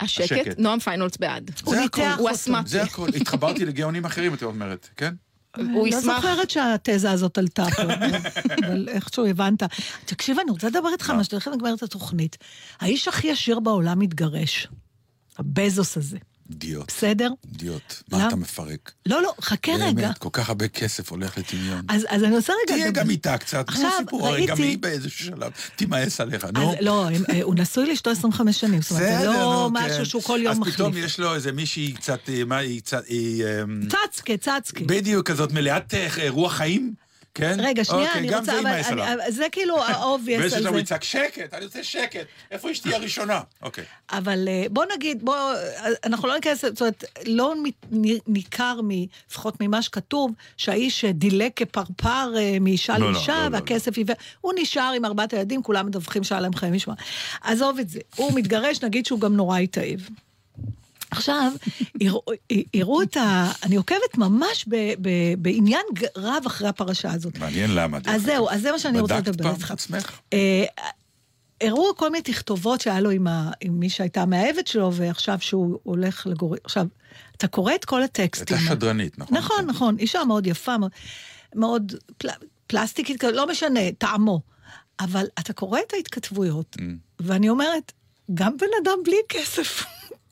השקט, השקט. נועם פיינולס בעד. הוא זה ניתח. אותו. הוא אסמאטי. זה הכל. התחברתי לגאונים אחרים, את אומרת, כן? הוא לא ישמח. זוכרת שהתזה הזאת עלתה פה, אבל איכשהו הבנת. תקשיב, אני רוצה לדבר איתך מה שתכף נגמרת התוכנית. האיש הכי עשיר בעולם מתגרש. הבזוס הזה. אידיוט. בסדר? למה? מה אתה מפרק? לא, לא, חכה רגע. באמת, כל כך הרבה כסף הולך לטמיון. אז, אז אני רוצה רגע... תהיה. גם איתה קצת, עכשיו, סיפור, הרי גם ראיתי- היא באיזשהו שלב תימאס עליך, נו. אז, לא, אה, הוא נשוי לאשתו 25 שנים, זאת אומרת, זה לא נו, משהו כן. שהוא כל יום אז מחליף. פתאום יש לו איזה מישהי קצת, אה, מה היא קצת, היא... אמ, צצקה, צצקה. בדיוק כזאת מלאת אה, רוח חיים, כן? רגע, שנייה, אוקיי, אני גם רוצה... זה אבל יימאס עליו. זה כאילו באיזשהו על זה. הוא יצעק, שקט, אני רוצה שקט. איפה אשתי הראשונה? אוקיי. אבל אה, בוא נגיד, בוא, אה, אנחנו לא ניכנס, זאת אומרת, לא ניכר, לפחות ממה שכתוב, שהאיש דילג כפרפר אה, מאישה לא, לא, לאישה, לא, לא, והכסף עיוור. הוא נשאר עם ארבעת הילדים, כולם מדווחים שהיה להם חיי משמע. עזוב את זה. הוא מתגרש, נגיד שהוא גם נורא התאהב. עכשיו, הראו- את ה... אני עוקבת ממש ב- ב- בעניין רב אחרי הפרשה הזאת. מעניין למה. אז זהו, אז זה מה שאני רוצה בדקת לדבר פעם איתך. עצמך? אה, הראו כל מיני תכתובות שהיה לו עם, ה, עם מי שהייתה המאהבת שלו, ועכשיו שהוא הולך לגור... עכשיו, אתה קורא את כל הטקסטים. הייתה שדרנית, נכון? נכון, נכון. אישה מאוד יפה, מאוד, מאוד פל, פלסטיקית, לא משנה, טעמו. אבל אתה קורא את ההתכתבויות, Mm. ואני אומרת, גם בן אדם בלי כסף,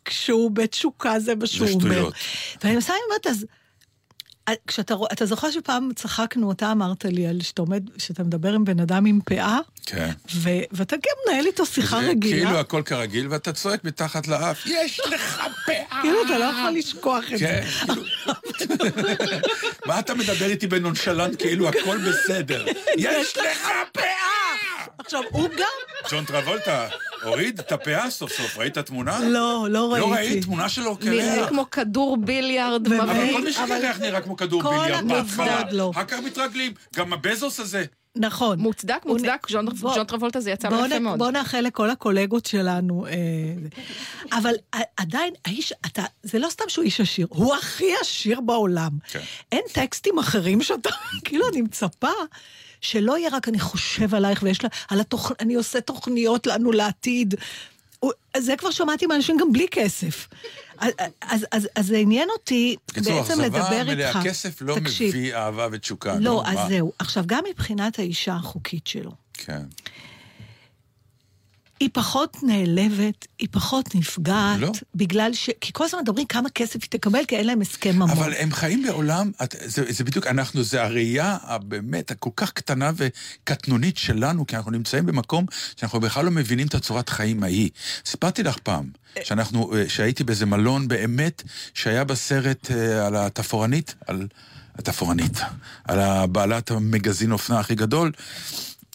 כשהוא בתשוקה זה מה שהוא אומר. שטויות. ואני עושה, אני אומרת, אז... אה, כשאתה רוא- אתה זוכר שפעם צחקנו, אתה אמרת לי על שאתה עומד, שאתה מדבר עם בן אדם עם פאה, כן. ו- ואתה גם מנהל איתו שיחה זה רגילה. כאילו הכל כרגיל, ואתה צועק מתחת לאף, יש לך פאה! כאילו אתה לא יכול לשכוח את זה. כן, כאילו... מה אתה מדבר איתי בנונשלנט כאילו הכל בסדר? יש לך פאה! עכשיו, הוא גם... ג'ון טרבולטה הוריד את הפאה סוף סוף, ראית תמונה? לא, לא ראיתי. לא ראית תמונה שלו נראה כאלה? כמו כדור ביליארד באמת? אבל. כל מי שכך נראה כמו כדור כל ביליארד בהתחלה. לו. אחר כך מתרגלים, גם הבזוס הזה. נכון. מוצדק, מוצדק, ג'ון טרבולטה זה יצא יפה מאוד. בוא נאחל לכל הקולגות שלנו. אה. אבל עדיין, האיש, אתה, זה לא סתם שהוא איש עשיר, הוא הכי עשיר בעולם. כן. אין טקסטים אחרים שאתה, כאילו, אני מצפה שלא יהיה רק אני חושב עלייך ויש לה, על התוכ... אני עושה תוכניות לנו לעתיד. זה כבר שמעתי מאנשים גם בלי כסף. אז, אז, אז, אז זה עניין אותי בעצם אכזבה לדבר מלאה, איתך. כסף לא תקשיב, מביא אהבה ותשוקה. נו, לא, אז מה? זהו. עכשיו, גם מבחינת האישה החוקית שלו. כן. היא פחות נעלבת, היא פחות נפגעת, לא. בגלל ש... כי כל הזמן מדברים כמה כסף היא תקבל, כי אין להם הסכם ממון. אבל הם חיים בעולם, את- זה, זה בדיוק, אנחנו, זה הראייה הבאמת הכל כך קטנה וקטנונית שלנו, כי אנחנו נמצאים במקום שאנחנו בכלל לא מבינים את הצורת חיים ההיא. סיפרתי לך פעם, שאנחנו, אה, שהייתי באיזה מלון באמת, שהיה בסרט אה, על התפאורנית, על התפאורנית, על הבעלת המגזין אופנה הכי גדול.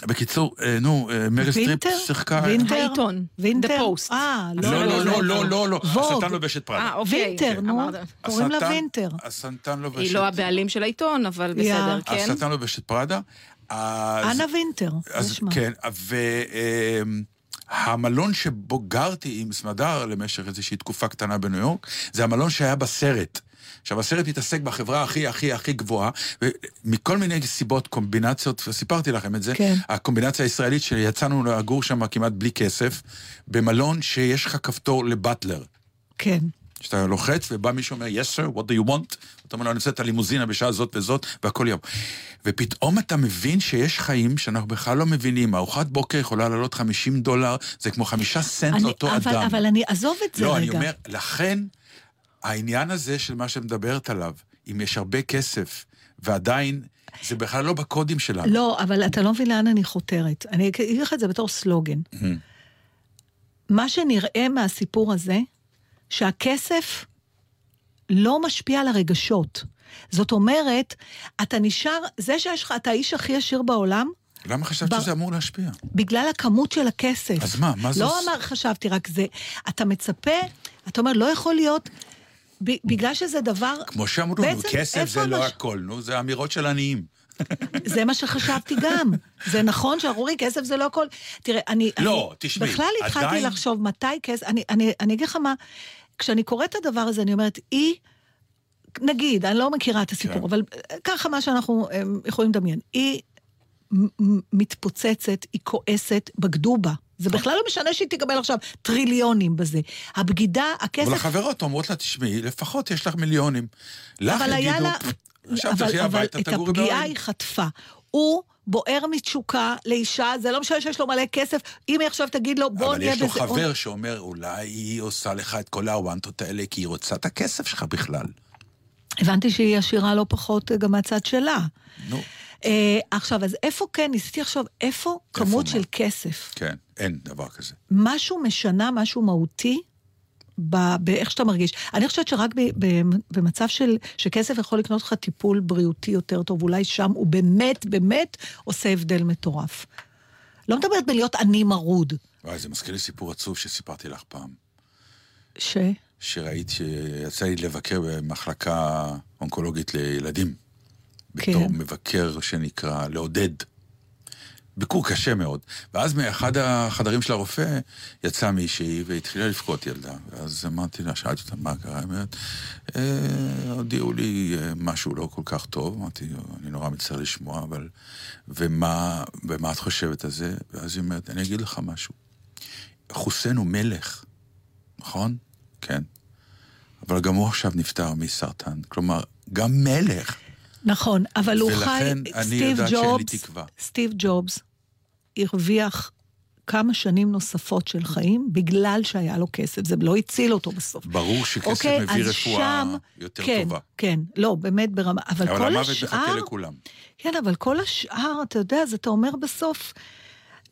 בקיצור, אה, נו, אה, מריל סטריפ? שיחקה... וינטר? העיתון. וינטר? The Post. אה, לא, לא, לא, לא, לא, לא, Vogue. השטן לובש את פראדה. אה, אוקיי. וינטר, נו. אמרת. קוראים לה וינטר. השטן לובש היא לא הבעלים של העיתון, אבל בסדר, כן. השטן לובש את פראדה. אנה וינטר, שמה. כן, והמלון שבו גרתי עם סמדר למשך איזושהי תקופה קטנה בניו יורק, זה המלון שהיה בסרט. עכשיו, הסרט מתעסק בחברה הכי הכי הכי גבוהה, ומכל מיני סיבות, קומבינציות, וסיפרתי לכם את זה, כן. הקומבינציה הישראלית שיצאנו לגור שם כמעט בלי כסף, במלון שיש לך כפתור לבטלר. כן. שאתה לוחץ ובא מישהו אומר, yes sir, what do you want? אתה אומר לו, אני רוצה את הלימוזינה בשעה זאת וזאת, והכל יום. ופתאום אתה מבין שיש חיים שאנחנו בכלל לא מבינים. ארוחת בוקר יכולה לעלות 50 דולר, זה כמו חמישה סנט לאותו אבל- אדם. אבל אני, עזוב את זה לא, רגע. אני אומר, לכן, העניין הזה של מה שאת מדברת עליו, אם יש הרבה כסף, ועדיין זה בכלל לא בקודים שלנו. לא, אבל אתה לא מבין לאן אני חותרת. אני אגיד לך את זה בתור סלוגן. מה שנראה מהסיפור הזה, שהכסף לא משפיע על הרגשות. זאת אומרת, אתה נשאר, זה שיש לך, אתה האיש הכי עשיר בעולם, למה חשבת ב- שזה אמור להשפיע? בגלל הכמות של הכסף. אז מה, מה זה לא אמר, חשבתי, רק זה, אתה מצפה, אתה אומר, לא יכול להיות, בגלל שזה דבר... כמו שאמרו בעצם כסף זה לא המש- הכל, נו, זה אמירות של עניים. זה מה שחשבתי גם. זה נכון אומרים, כסף זה לא הכל. תראה, אני... לא, אני תשמעי, בכלל התחלתי עדיין- לחשוב מתי כסף... אני, אני, אני אגיד לך מה, כשאני קוראת את הדבר הזה, אני אומרת, היא... נגיד, אני לא מכירה את הסיפור, כן. אבל אה, ככה מה שאנחנו אה, יכולים לדמיין. היא מתפוצצת, היא כועסת, בגדו בה. זה בכלל לא משנה שהיא תקבל עכשיו טריליונים בזה. הבגידה, הכסף... אבל החברות אומרות לה, תשמעי, לפחות יש לך מיליונים. לך אבל יגידו, לה... "פפ, עכשיו אבל, תלכי אבל הביתה, את תגורי הפגיעה. היא חטפה. הוא בוער מתשוקה לאישה, זה לא משנה שיש לו מלא כסף, אם היא עכשיו תגיד לו, בוא אבל נהיה יש לו בזה... חבר שאומר, אולי היא עושה לך את כל הוואנטות האלה, כי היא רוצה את הכסף שלך בכלל. הבנתי שהיא עשירה לא פחות אה, גם מהצד שלה. נו, אה, עכשיו, אז איפה כן, ניסיתי לחשוב, איפה כמות מה? של כסף? כן, אין דבר כזה. משהו משנה, משהו מהותי, באיך שאתה מרגיש. אני חושבת שרק ב, ב, במצב של, שכסף יכול לקנות לך טיפול בריאותי יותר טוב, אולי שם הוא באמת, באמת עושה הבדל מטורף. לא מדברת בלהיות עני מרוד, וואי, זה מזכיר לי סיפור עצוב שסיפרתי לך פעם. ש... שראית שיצא לי לבקר במחלקה אונקולוגית לילדים. כן. בתור מבקר שנקרא לעודד. ביקור קשה מאוד. ואז מאחד החדרים של הרופא יצאה מישהי והתחילה לבכות ילדה. ואז אמרתי לה, שאלתי אותה מה קרה, היא אומרת, "אה, הודיעו לי אה, משהו לא כל כך טוב. אמרתי, אני נורא מצטער לשמוע, אבל... ומה, ומה את חושבת על זה? ואז היא אומרת, אני אגיד לך משהו. חוסיין הוא מלך, נכון? כן. אבל גם הוא עכשיו נפטר מסרטן. כלומר, גם מלך. נכון, אבל הוא חי... סטיב ג'ובס-. סטיב ג'ובס הרוויח כמה שנים נוספות של חיים בגלל שהיה לו כסף, זה לא הציל אותו בסוף. ברור שכסף אוקיי, מביא רפואה שם- יותר כן, טובה. כן, לא, באמת ברמה, אבל, אבל כל המוות מחכה השאר... לכולם. כן, אבל כל השאר, אתה יודע, אז אתה אומר בסוף,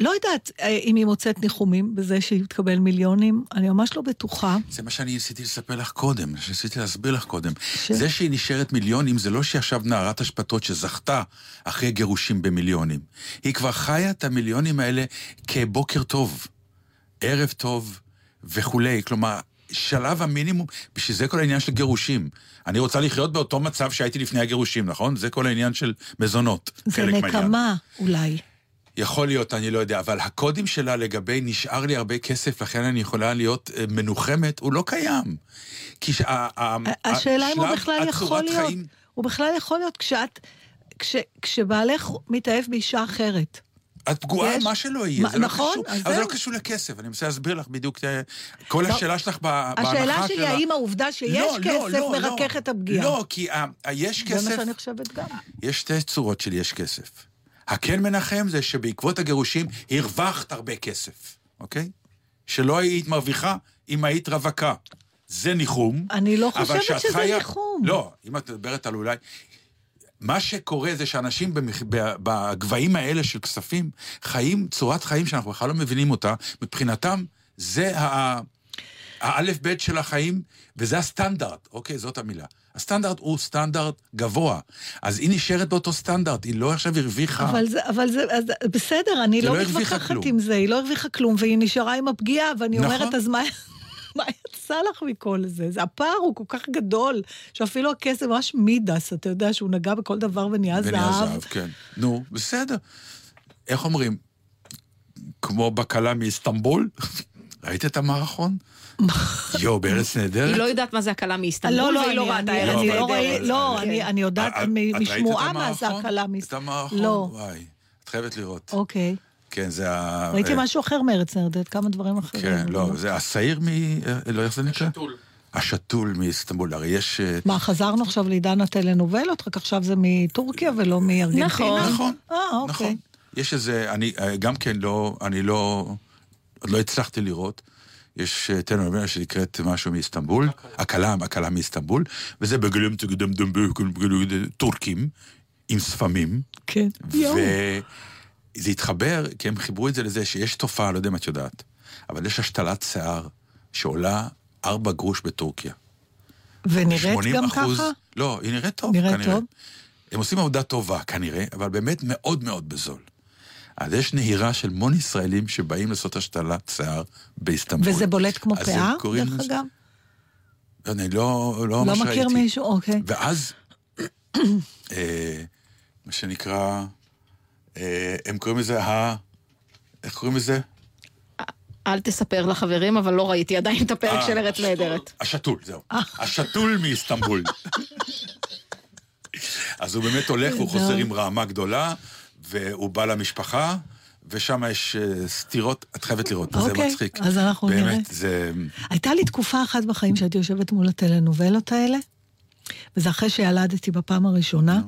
לא יודעת אה, אם היא מוצאת ניחומים בזה שהיא תקבל מיליונים, אני ממש לא בטוחה. זה מה שאני ניסיתי לספר לך קודם, שניסיתי להסביר לך קודם. ש- זה שהיא נשארת מיליונים, זה לא שהיא עכשיו נערת אשפתות שזכתה אחרי גירושים במיליונים. היא כבר חיה את המיליונים האלה כבוקר טוב, ערב טוב וכולי. כלומר, שלב המינימום, בשביל זה כל העניין של גירושים. אני רוצה לחיות באותו מצב שהייתי לפני הגירושים, נכון? זה כל העניין של מזונות. זה מהעניין. נקמה, אולי. יכול להיות, אני לא יודע, אבל הקודים שלה לגבי נשאר לי הרבה כסף, לכן אני יכולה להיות אה, מנוחמת, הוא לא קיים. כי השאלה אם הוא בכלל יכול להיות, חיים- הוא בכלל יכול להיות כשאת, כש, כשבעלך מתאהב באישה אחרת. את פגועה, יש- מה שלא יהיה, מה- זה לא נכון, קשור, אז אבל זה. לא קשור לכסף, אני מנסה להסביר לך בדיוק, אה, כל לא. השאלה שלך בהנחה שלה... השאלה שלי, האם העובדה שיש לא, לא, כסף לא, מרכך לא. את הפגיעה? לא, כי ה- ה- יש זה מה כסף, שאני חושבת גם. יש שתי צורות של יש כסף. הכן מנחם זה שבעקבות הגירושים הרווחת הרבה כסף, אוקיי? שלא היית מרוויחה אם היית רווקה. זה ניחום. אני לא חושבת שזה חיה- ניחום. לא, אם את מדברת על אולי... מה שקורה זה שאנשים במח... בגבהים האלה של כספים חיים צורת חיים שאנחנו בכלל לא מבינים אותה. מבחינתם זה ה- האלף בית של החיים, וזה הסטנדרט, אוקיי? זאת המילה. הסטנדרט הוא סטנדרט גבוה. אז היא נשארת באותו סטנדרט, היא לא עכשיו הרוויחה... אבל זה, אבל זה, אז בסדר, אני זה לא לא מתווכחת. עם זה, היא לא הרוויחה כלום, והיא נשארה עם הפגיעה, ואני נכון. אומרת, אז מה, מה יצא לך מכל זה? זה הפער הוא כל כך גדול, שאפילו הכסף ממש מידס, אתה יודע, שהוא נגע בכל דבר ונהיה זהב. ונהיה זהב, כן. נו, בסדר. איך אומרים? כמו בקלה מאיסטנבול? ראית את המערכון? יואו, בארץ נהדרת. היא לא יודעת מה זה הקלה מאיסטנבול, לא, לא, והיא לא ראתה ארץ אני לא נהדרת. לא, אני- אני יודעת את ראית את משמועה מה זה המערכון? הקלה מאיס- את המערכון? לא. וואי, את חייבת לראות. אוקיי. כן, זה ה... ראיתי אה, משהו אחר מארץ נהרדרת, כמה דברים אחרים. כן, אבל לא, זה השעיר מ... אה, לא, איך זה נקרא? שתול. השתול מאיסטנבול. הרי יש... אה, מה, חזרנו עכשיו לעידן הטלנובלות, רק עכשיו זה מטורקיה ולא מארגנטינה? נכון. נכון, אה, אוקיי. נכון. יש איזה, אני גם כן לא, אני לא, עוד לא הצלחתי לראות. יש אה, טלנובלה שנקראת משהו מאיסטנבול, הקלה, הקלה מאיסטנבול, וזה בגלום תגדם דם טורקים, עם שפמים. כן. יואו. וזה התחבר, כי הם חיברו את זה לזה שיש תופעה, לא יודע אם את יודעת, אבל יש השתלת שיער שעולה ארבע גרוש בטורקיה. ונראית 80 גם אחוז- ככה? לא, היא נראית טוב, נראית כנראה. טוב? הם עושים עבודה טובה, כנראה, אבל באמת מאוד מאוד בזול. אז יש נהירה של המון ישראלים שבאים לעשות השתלת שיער באיסטנבול. וזה בולט כמו פאה, קוראים דרך אגב? אני לא, לא לא ממש מכיר ראיתי. מישהו? אוקיי. ואז, אה, מה שנקרא, אה, הם קוראים לזה ה... איך קוראים לזה? אל תספר לחברים, אבל לא ראיתי עדיין את הפרק אה, של ארץ נהדרת. השתול, זהו. השתול מאיסטנבול. אז הוא באמת הולך, הוא חוזר עם רעמה גדולה, והוא בא למשפחה, ושם יש אה, סתירות, את חייבת לראות, זה אוקיי, מצחיק. אז אנחנו נראה. באמת, זה... הייתה לי תקופה אחת בחיים שהייתי יושבת מול הטלנובלות האלה, וזה אחרי שילדתי בפעם הראשונה.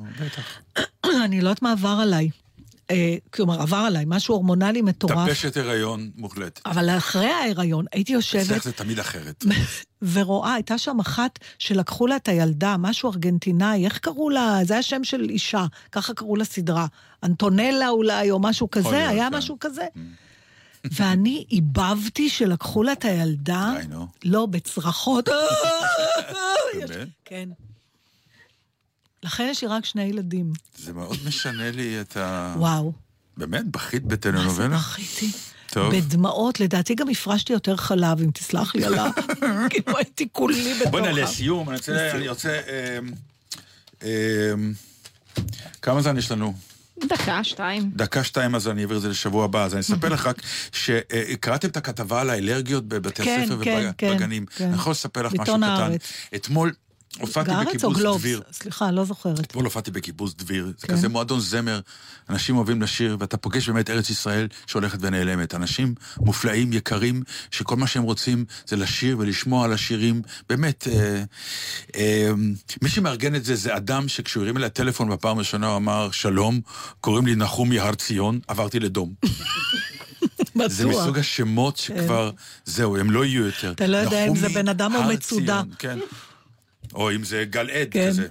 אני לא יודעת מה עבר עליי. אה, כלומר, עבר עליי, משהו הורמונלי מטורף. טפשת הריון מוחלט. אבל אחרי ההיריון הייתי יושבת אצלך זה תמיד אחרת. ורואה, הייתה שם אחת שלקחו לה את הילדה, משהו ארגנטינאי, איך קראו לה? זה היה שם של אישה, ככה קראו לה סדרה. אנטונלה אולי, או משהו כזה, להיות, היה כן. משהו כזה. ואני איבבתי שלקחו לה את הילדה. לא, בצרחות. באמת? כן. לכן יש לי רק שני ילדים. זה מאוד משנה לי את ה... וואו. באמת? בכית מה זה בטלנובלה? בכיתי? טוב. בדמעות, לדעתי גם הפרשתי יותר חלב, אם תסלח לי על ה... כאילו הייתי כולי בתוך בוא ה... נעלה לסיום, אני רוצה... אני רוצה... אמ, אמ, כמה זמן יש לנו? דקה, שתיים. דקה שתיים, אז אני אעביר את זה לשבוע הבא. אז אני אספר לך רק שקראתם את הכתבה על האלרגיות בבתי כן, הספר כן, ובגנים. כן. אני יכול לספר לך משהו קטן. הארץ. אתמול הופעתי בארץ או בקיבוץ גלובס? דביר. סליחה, לא זוכרת. אתמול הופעתי בקיבוץ דביר, זה כן. כזה מועדון זמר, אנשים אוהבים לשיר, ואתה פוגש באמת ארץ ישראל שהולכת ונעלמת. אנשים מופלאים, יקרים, שכל מה שהם רוצים זה לשיר ולשמוע על השירים. באמת, אה, אה, מי שמארגן את זה זה אדם שכשהוא הרים אליי טלפון בפעם הראשונה הוא אמר, שלום, קוראים לי נחום מהר ציון, עברתי לדום. זה בטוח. מסוג השמות שכבר, זהו, הם לא יהיו יותר. אתה לא יודע אם זה בן אדם או מצודה. כן. או אם זה גלעד כן. כזה.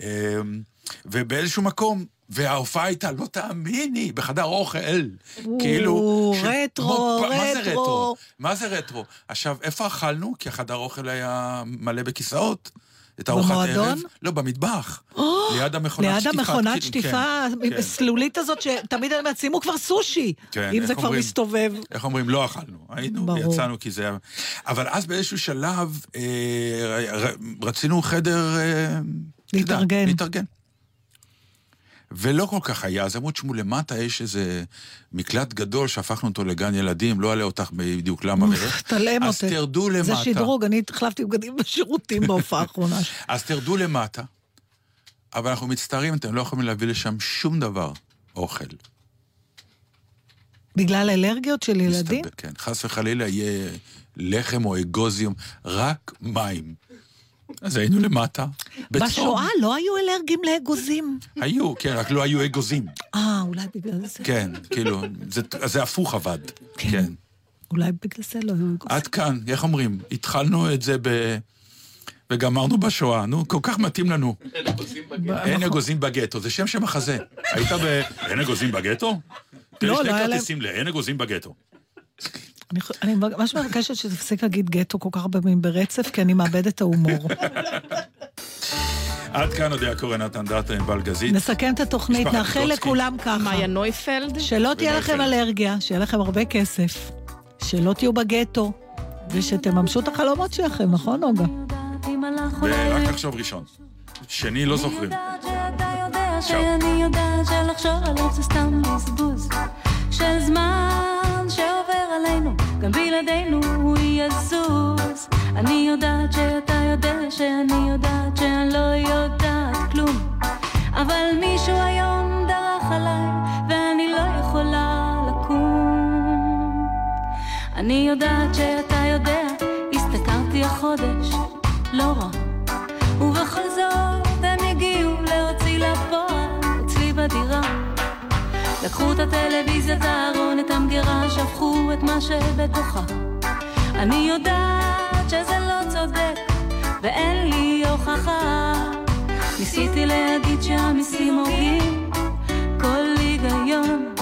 אמ, ובאיזשהו מקום, וההופעה הייתה, לא תאמיני, בחדר אוכל. כאילו... ש- רטרו, כמו פ- מה זה רטרו. רטרו? מה זה רטרו? עכשיו, איפה אכלנו? כי החדר אוכל היה מלא בכיסאות. את ארוחת במועדון? ערב. לא, במטבח. ליד המכונת ליד שטיפה. המכונת כאילו, שטיפה כן, כן. הסלולית הזאת, שתמיד אני אומרת, שימו כבר סושי, כן, אם זה כבר? מסתובב. איך אומרים? לא אכלנו. היינו. יצאנו כי זה היה... אבל אז באיזשהו שלב אה, רצינו חדר... אה, להתארגן. להתארגן. ולא כל כך היה, אז אמרו, תשמעו, למטה יש איזה מקלט גדול שהפכנו אותו לגן ילדים, לא אעלה אותך בדיוק למה. תלם אז אותי. תרדו זה למטה. שדרוג, אני החלפתי בגדים בשירותים בהופעה האחרונה. אז תרדו למטה, אבל אנחנו מצטערים, אתם לא יכולים להביא לשם שום דבר, אוכל. בגלל אלרגיות של ילדים? מסתבר, כן. חס וחלילה יהיה לחם או אגוזיום, רק מים. אז היינו למטה. בצום. בשואה לא היו אלרגיים לאגוזים. היו, כן, רק לא היו אגוזים. אה, אולי בגלל זה. כן, כאילו, זה, זה הפוך עבד. כן. אולי בגלל זה לא היו אגוזים. עד כאן, איך אומרים? התחלנו את זה ב... וגמרנו בשואה, נו, כל כך מתאים לנו. אין אגוזים בגטו, זה שם של מחזה. היית ב... אין אגוזים בגטו? לי לא, לא היה להם- כרטיסים לאין אגוזים בגטו. אני אני ממש מבקשת שתפסיק להגיד גטו כל כך הרבה פעמים ברצף, כי אני מאבדת את ההומור. עד כאן עוד קורא נתן דאטה עם בלגזית. נסכם את התוכנית, נאחל. לכולם ככה. מאיה נויפלד. שלא תהיה לכם. אלרגיה, שיהיה לכם הרבה כסף, שלא תהיו בגטו, ושתממשו את החלומות שלכם, נכון, נוגה? ורק לחשוב ראשון. שני לא זוכרים. שאני יודעת שלחשוב עליו זה סתם בזבוז של זמן שעובר עלינו, גם בלעדינו הוא יזוז. אני יודעת שאתה יודע שאני יודעת שאני לא יודעת כלום, אבל מישהו היום דרך עליי ואני לא יכולה לקום. אני יודעת שאתה יודע, הסתכלתי החודש, לא רע. ובכל זאת לקחו את הטלוויזיה, את הארון, את המגירה, שפכו את מה שבתוכה. אני יודעת שזה לא צודק, ואין לי הוכחה. ניסיתי להגיד שהמיסים הורגים כל היגיון,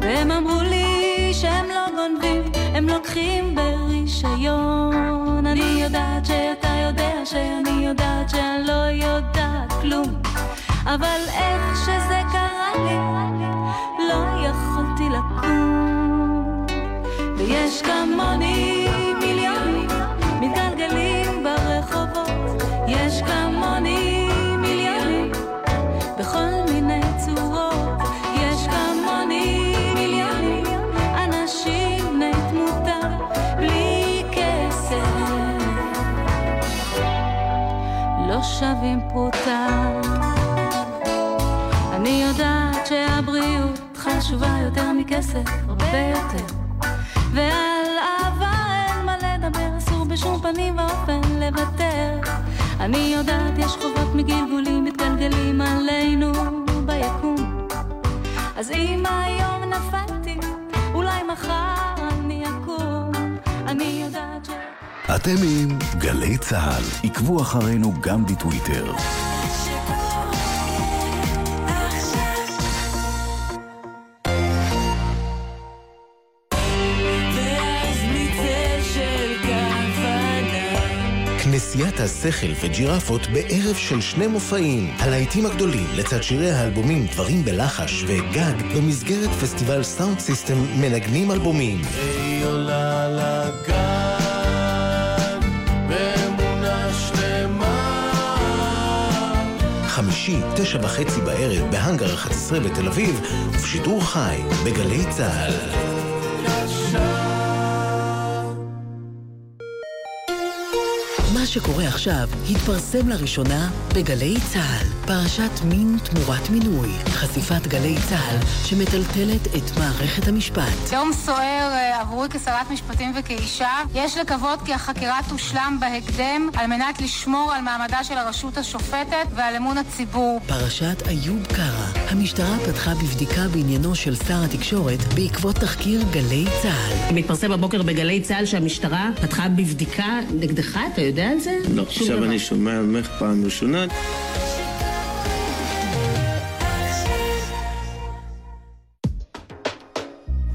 והם אמרו לי שהם לא גונבים, הם לוקחים ברישיון. אני יודעת שאתה יודע שאני יודעת שאני לא יודעת כלום, אבל איך שזה קרה לי, לא יכולתי לקום. ויש כמוני מיליונים מתגלגלים ברחובות, יש כמוני מיליונים בכל מיני צורות, יש כמוני מיליונים אנשים בני תמותה בלי כסף, לא שווים פרוטה. חשובה יותר מכסף, הרבה יותר. ועל אהבה אין מה לדבר, אסור בשום פנים ואופן לוותר. אני יודעת, יש חובות מגלגולים מתגלגלים עלינו ביקום. אז אם היום נפלתי, אולי מחר אני אקום. אני יודעת ש... אתם עם גלי צה"ל. עקבו אחרינו גם בטוויטר. השכל וג'ירפות בערב של שני מופעים. הלהיטים הגדולים לצד שירי האלבומים דברים בלחש וגג במסגרת פסטיבל סאונד סיסטם מנגנים אלבומים. היא עולה לגג חמישי, תשע וחצי בערב בהאנגר 11 בתל אביב ובשידור חי בגלי צה"ל. מה שקורה עכשיו התפרסם לראשונה בגלי צה"ל. פרשת מין תמורת מינוי. חשיפת גלי צה"ל שמטלטלת את מערכת המשפט. יום סוער אה, עבורי כשרת משפטים וכאישה. יש לקוות כי החקירה תושלם בהקדם על מנת לשמור על מעמדה של הרשות השופטת ועל אמון הציבור. פרשת איוב קרא. המשטרה פתחה בבדיקה בעניינו של שר התקשורת בעקבות תחקיר גלי צה"ל. מתפרסם בבוקר בגלי צה"ל שהמשטרה פתחה בבדיקה נגדך, אתה יודע על זה? לא, עכשיו דבר. אני שומע ממך פעם ראשונה.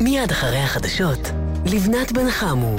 מיד אחרי החדשות, לבנת בן חמו